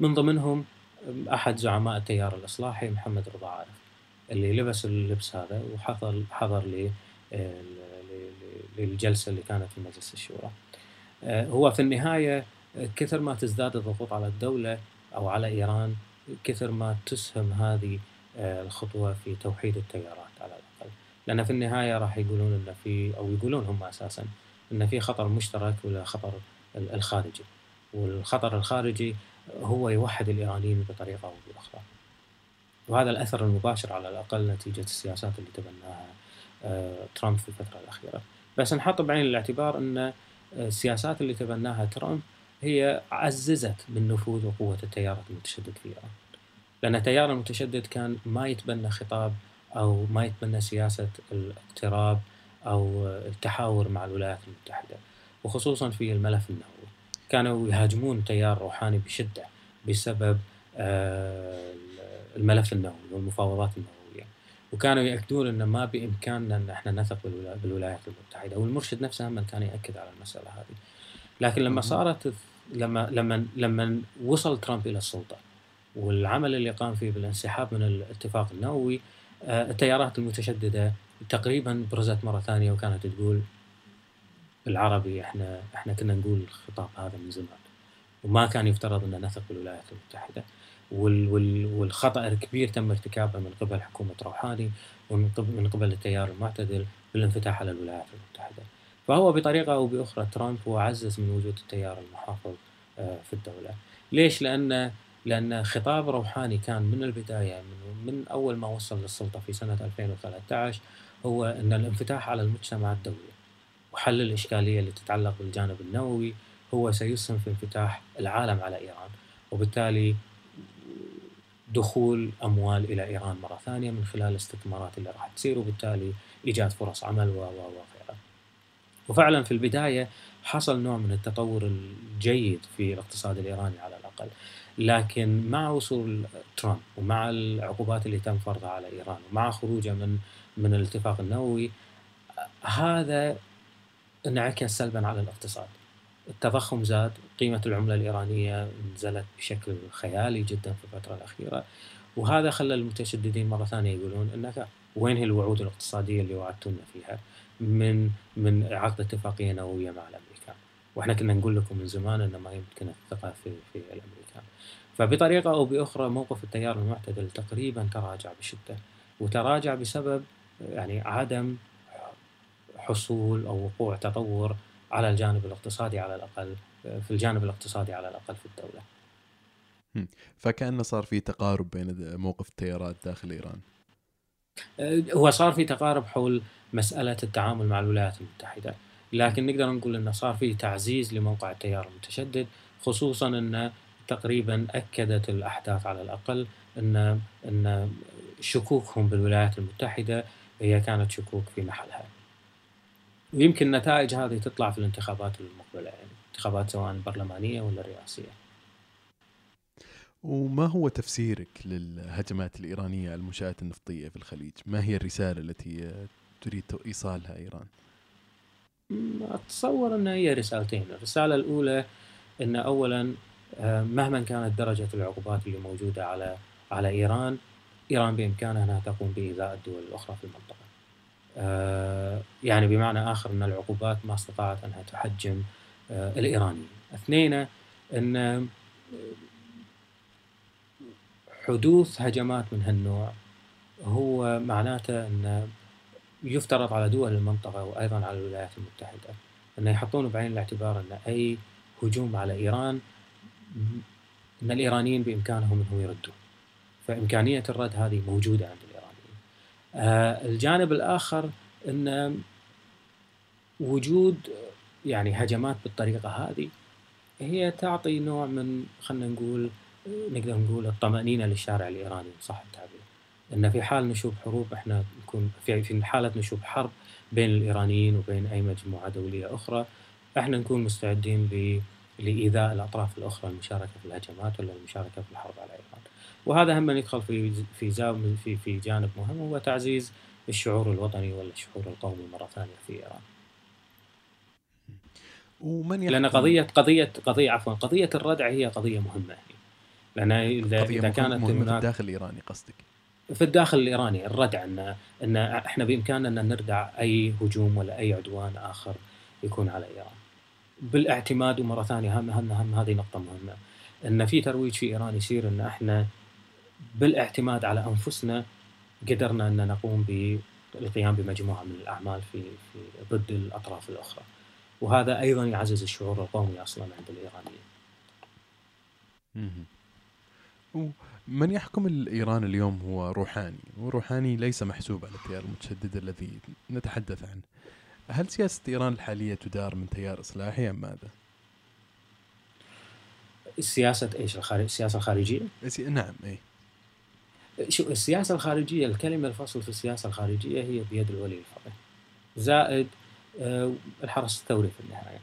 من ضمنهم أحد زعماء التيار الإصلاحي محمد رضا عارف اللي لبس اللبس هذا وحضر حضر للجلسة اللي كانت في مجلس الشورى. آه، هو في النهاية كثر ما تزداد الضغوط على الدولة أو على إيران كثر ما تسهم هذه آه، الخطوة في توحيد التيارات. لأن في النهاية راح يقولون أن في أو يقولون هم أساسا أن في خطر مشترك ولا خطر الخارجي. والخطر الخارجي هو يوحد الإيرانيين بطريقة أو بأخرى. وهذا الأثر المباشر على الأقل نتيجة السياسات اللي تبناها آه، ترامب في الفترة الأخيرة. بس نحط بعين الاعتبار أن السياسات اللي تبناها ترامب هي عززت من نفوذ وقوة التيار المتشدد في إيران. لأن التيار المتشدد كان ما يتبنى خطاب أو ما يتبنى سياسة الاقتراب أو التحاور مع الولايات المتحدة وخصوصا في الملف النووي. كانوا يهاجمون تيار روحاني بشدة بسبب آه، الملف النووي والمفاوضات النووية. وكانوا يأكدون أن ما بإمكاننا أن إحنا نثق بالولايات المتحدة والمرشد نفسه من كان يأكد على المسألة هذه. لكن لما صارت لما لما لما وصل ترامب إلى السلطة والعمل اللي قام فيه بالانسحاب من الاتفاق النووي التيارات المتشددة تقريبا برزت مرة ثانية وكانت تقول بالعربي إحنا إحنا كنا نقول الخطاب هذا من زمان وما كان يفترض ان نثق بالولايات المتحدة وال وال والخطأ الكبير تم ارتكابه من قبل حكومة روحاني ومن قبل من قبل التيار المعتدل بالانفتاح على الولايات المتحدة. فهو بطريقة أو بأخرى ترامب هو عزز من وجود التيار المحافظ آه، في الدولة. ليش؟ لأن لأن خطاب روحاني كان من البداية من, من أول ما وصل للسلطة في سنة 2013 هو إن الانفتاح على المجتمع الدولي وحل الإشكالية اللي تتعلق بالجانب النووي هو سيسهم في انفتاح العالم على إيران وبالتالي دخول أموال إلى إيران مرة ثانية من خلال الاستثمارات اللي راح تصير وبالتالي إيجاد فرص عمل و وغيرها. وفعلا في البداية حصل نوع من التطور الجيد في الاقتصاد الإيراني على الأقل. لكن مع وصول ترامب ومع العقوبات اللي تم فرضها على إيران ومع خروجه من من الاتفاق النووي هذا انعكس سلبا على الاقتصاد. التضخم زاد قيمة العملة الإيرانية نزلت بشكل خيالي جدا في الفترة الأخيرة وهذا خلى المتشددين مرة ثانية يقولون أنك وين هي الوعود الاقتصادية اللي وعدتونا فيها من من عقد اتفاقية نووية مع الأمريكان وإحنا كنا نقول لكم من زمان أن ما يمكن الثقة في في الأمريكان فبطريقة أو بأخرى موقف التيار المعتدل تقريبا تراجع بشدة وتراجع بسبب يعني عدم حصول أو وقوع تطور على الجانب الاقتصادي على الأقل في الجانب الاقتصادي على الأقل في الدولة. فكانه صار في تقارب بين موقف التيارات داخل إيران. أه، هو صار في تقارب حول مسألة التعامل مع الولايات المتحدة، لكن نقدر نقول إنه صار في تعزيز لموقع التيار المتشدد خصوصا إنه تقريبا أكدت الأحداث على الأقل ان إن شكوكهم بالولايات المتحدة هي كانت شكوك في محلها. ويمكن نتائج هذه تطلع في الانتخابات المقبلة يعني انتخابات سواء برلمانية ولا رئاسية. وما هو تفسيرك للهجمات الإيرانية على المنشآت النفطية في الخليج؟ ما هي الرسالة التي تريد ايصالها إيران؟ أتصور إن هي رسالتين، الرسالة الأولى إن اولا مهما كانت درجة العقوبات اللي موجودة على على إيران إيران بإمكانها أنها تقوم بإيذاء الدول الأخرى في المنطقة. آه، يعني بمعنى آخر أن العقوبات ما استطاعت أنها تحجم آه، الإيرانيين اثنين أن حدوث هجمات من هالنوع هو معناته أن يفترض على دول المنطقة وأيضا على الولايات المتحدة أن يحطون بعين الاعتبار أن أي هجوم على إيران أن الإيرانيين بإمكانهم أنهم يردوا فإمكانية الرد هذه موجودة عند آه، الجانب الآخر أن وجود يعني هجمات بالطريقة هذه هي تعطي نوع من خلينا نقول نقدر نقول الطمأنينة للشارع الإيراني صح التعبير؟ أن في حال نشوب حروب إحنا نكون في في حالة نشوب حرب بين الإيرانيين وبين أي مجموعة دولية أخرى إحنا نكون مستعدين لإيذاء الأطراف الأخرى المشاركة في الهجمات ولا المشاركة في الحرب على إيران. وهذا هم يدخل في في في في جانب مهم هو تعزيز الشعور الوطني ولا الشعور القومي مرة ثانية في إيران. ومن يحكم لأن قضية قضية قضية عفوا قضية الردع هي قضية مهمة يعني لأن إذا إذا كانت مهمة في الداخل الإيراني قصدك في الداخل الإيراني الردع إن إن إحنا بإمكاننا أن نردع أي هجوم ولا أي عدوان آخر يكون على إيران. بالاعتماد ومرة ثانية هم هم, هم هذه نقطة مهمة إن في ترويج في إيران يصير إن إحنا بالاعتماد على أنفسنا قدرنا إن نقوم بالقيام بمجموعة من الأعمال في, في ضد الأطراف الأخرى. وهذا أيضا يعزز الشعور القومي أصلا عند الإيرانيين. من يحكم الإيران اليوم هو روحاني، وروحاني ليس محسوب على التيار المتشدد الذي نتحدث عنه. هل سياسة إيران الحالية تدار من تيار إصلاحي أم ماذا؟ سياسة إيش الخارج السياسة الخارجية؟ نعم إي شو السياسة الخارجية الكلمة الفصل في السياسة الخارجية هي بيد الولي الفقيه زائد آه، الحرس الثوري في النهاية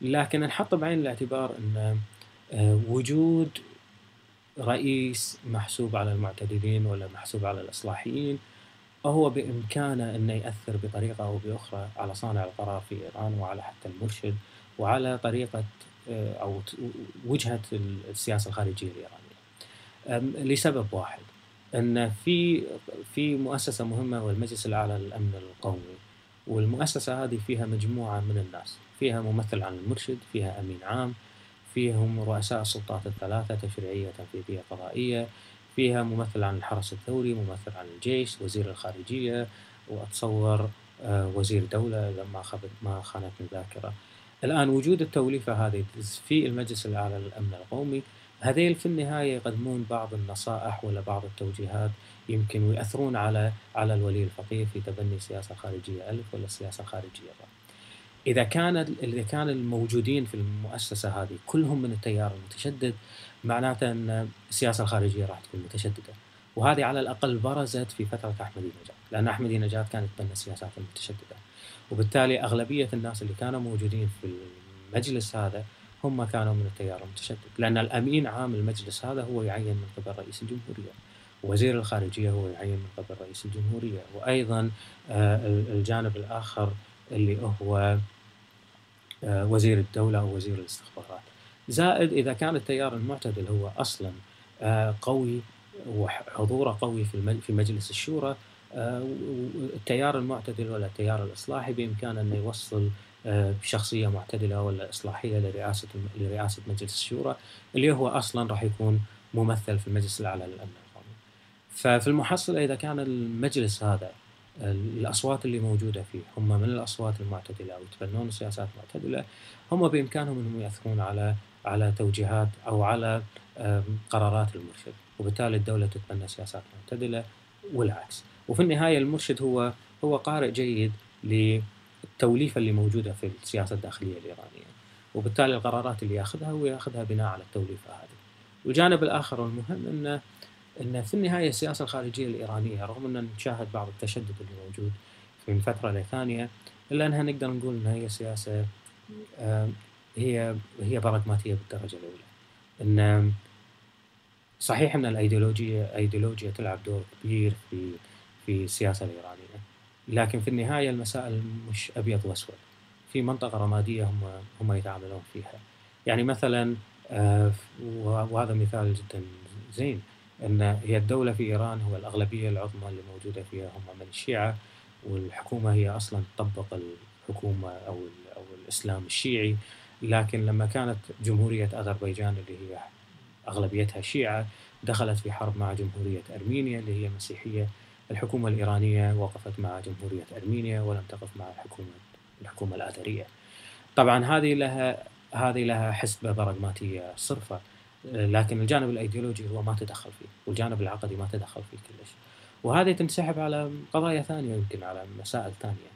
لكن نحط بعين الاعتبار أن آه، وجود رئيس محسوب على المعتدلين ولا محسوب على الإصلاحيين هو بإمكانه إنه يأثر بطريقة أو بأخرى على صانع القرار في إيران وعلى حتى المرشد وعلى طريقة آه، أو وجهة السياسة الخارجية الإيرانية. لسبب واحد إن في في مؤسسة مهمة والمجلس الأعلى للأمن القومي والمؤسسة هذه فيها مجموعة من الناس فيها ممثل عن المرشد فيها أمين عام فيهم رؤساء السلطات الثلاثة تشريعية تنفيذية قضائية فيها ممثل عن الحرس الثوري ممثل عن الجيش وزير الخارجية وأتصور آه، وزير دولة إذا ما خانتني الذاكره الآن وجود التوليفة هذه في المجلس الأعلى للأمن القومي هذيل في النهاية يقدمون بعض النصائح ولا بعض التوجيهات يمكن ويأثرون على على الولي الفقيه في تبني السياسة الخارجيه ألف ولا السياسة الخارجيه باء. إذا كان إذا كان الموجودين في المؤسسة هذه كلهم من التيار المتشدد معناته أن السياسة الخارجية راح تكون متشددة. وهذه على الأقل برزت في فترة أحمدي نجاد، لأن أحمدي نجاد كانت تبنى السياسات المتشددة. وبالتالي أغلبية الناس اللي كانوا موجودين في المجلس هذا هم كانوا من التيار المتشدد لأن الأمين عام المجلس هذا هو يعين من قبل رئيس الجمهورية وزير الخارجية هو يعين من قبل رئيس الجمهورية وأيضا آه، الجانب الآخر اللي هو آه، وزير الدولة أو وزير الاستخبارات زائد إذا كان التيار المعتدل هو أصلا آه، قوي وحضوره قوي في مجلس الشورى التيار المعتدل ولا التيار الإصلاحي بإمكانه أنه يوصل بشخصية معتدلة ولا إصلاحية لرئاسة لرئاسة مجلس الشورى اللي هو أصلا راح يكون ممثل في المجلس الأعلى للأمن القومي. ففي المحصلة إذا كان المجلس هذا الأصوات اللي موجودة فيه. هم من الأصوات المعتدلة أو يتبنون سياسات معتدلة. هم بإمكانهم أنهم يأثرون على على توجيهات أو على قرارات المرشد وبالتالي الدولة تتبنى سياسات معتدلة والعكس. وفي النهاية المرشد هو هو قارئ جيد التوليفه اللي موجودة في السياسة الداخلية الإيرانية. وبالتالي القرارات اللي يأخذها هو ياخذها بناء على التوليفة هذه. والجانب الآخر والمهم أنه إن في النهاية السياسة الخارجية الإيرانية رغم ان نشاهد بعض التشدد اللي موجود من فتره لثانيه إلا أنها نقدر نقول إنها هي سياسة هي هي براغماتية بالدرجة الأولى. إن صحيح إن الايديولوجيا أيديولوجيا تلعب دور كبير في في السياسة الإيرانية لكن في النهاية المسائل مش أبيض وأسود. في منطقة رمادية هم هم يتعاملون فيها. يعني مثلا آه، وهذا مثال جدا زين. أن هي الدولة في إيران هو الأغلبية العظمى اللي موجودة فيها. هم من الشيعة والحكومة هي أصلا تطبق الحكومة أو أو الإسلام الشيعي. لكن لما كانت جمهورية أذربيجان اللي هي أغلبيتها شيعة دخلت في حرب مع جمهورية أرمينيا اللي هي مسيحية. الحكومة الإيرانية وقفت مع جمهورية أرمينيا ولم تقف مع الحكومة الحكومة الآذرية طبعا هذه لها هذه لها حسبة براغماتية صرفة. لكن الجانب الأيديولوجي هو ما تدخل فيه والجانب العقدي ما تدخل فيه كلش. وهذه تنسحب على قضايا ثانية يمكن على مسائل ثانية.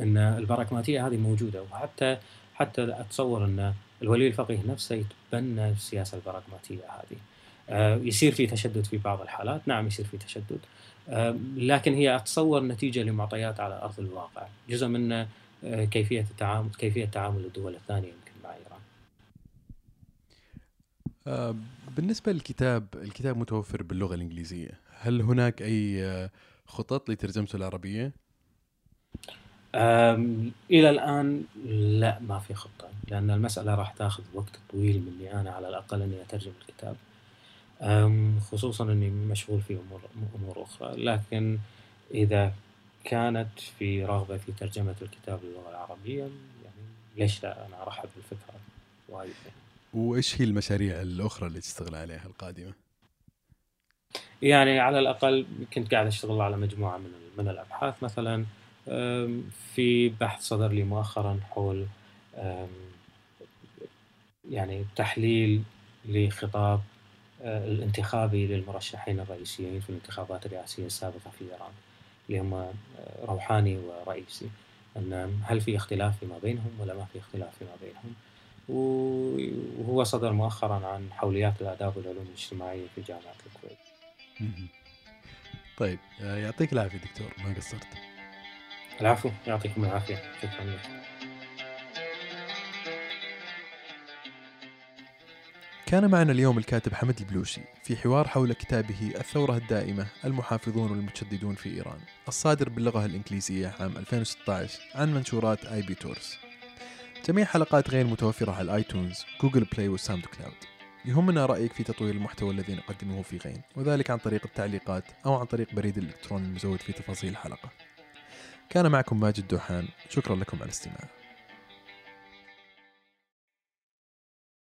إن البراغماتية هذه موجودة وحتى حتى أتصور إن الولي الفقيه نفسه يتبنى السياسة البراغماتية هذه. آه، يصير في تشدد في بعض الحالات نعم يصير في تشدد. لكن هي أتصور نتيجة لمعطيات على أرض الواقع. جزء منه آه، كيفية التعامل كيفية تعامل الدول الثانية يمكن مع ايران آه، بالنسبة للكتاب الكتاب متوفر باللغة الإنجليزية. هل هناك أي آه، خطط لترجمته العربية؟ إلى الآن لا ما في خطة لأن المسألة راح تاخذ وقت طويل مني أنا على الأقل إني أترجم الكتاب. خصوصا إني مشغول في أمور أمور أخرى. لكن إذا كانت في رغبة في ترجمة الكتاب للغة العربية يعني ليش لا؟ أنا أرحب بالفكرة وايد. وإيش هي المشاريع الأخرى اللي تشتغل عليها القادمة؟ يعني على الأقل كنت قاعد أشتغل على مجموعة من من الأبحاث مثلا في بحث صدر لي مؤخرا حول يعني تحليل لخطاب آه، الانتخابي للمرشحين الرئيسيين في الانتخابات الرئاسية السابقة في إيران اللي هم آه، روحاني ورئيسي أن هل في اختلاف فيما بينهم ولا ما في اختلاف فيما بينهم وهو صدر مؤخرا عن حوليات الآداب والعلوم الاجتماعية في جامعة الكويت. طيب آه، يعطيك العافية دكتور ما قصرت؟ العفو يعطيكم العافية. شكرا لك. كان معنا اليوم الكاتب حمد البلوشي في حوار حول كتابه الثورة الدائمة المحافظون والمتشددون في إيران الصادر باللغة الإنجليزية عام 2016 عن منشورات آي بي توريس. جميع حلقات غين متوفرة على الآيتونز جوجل بلاي وساوند كلاود يهمنا رأيك في تطوير المحتوى الذي نقدمه في غين وذلك عن طريق التعليقات أو عن طريق بريد الإلكتروني المزود في تفاصيل الحلقة. كان معكم ماجد دوحان شكرا لكم على الاستماع.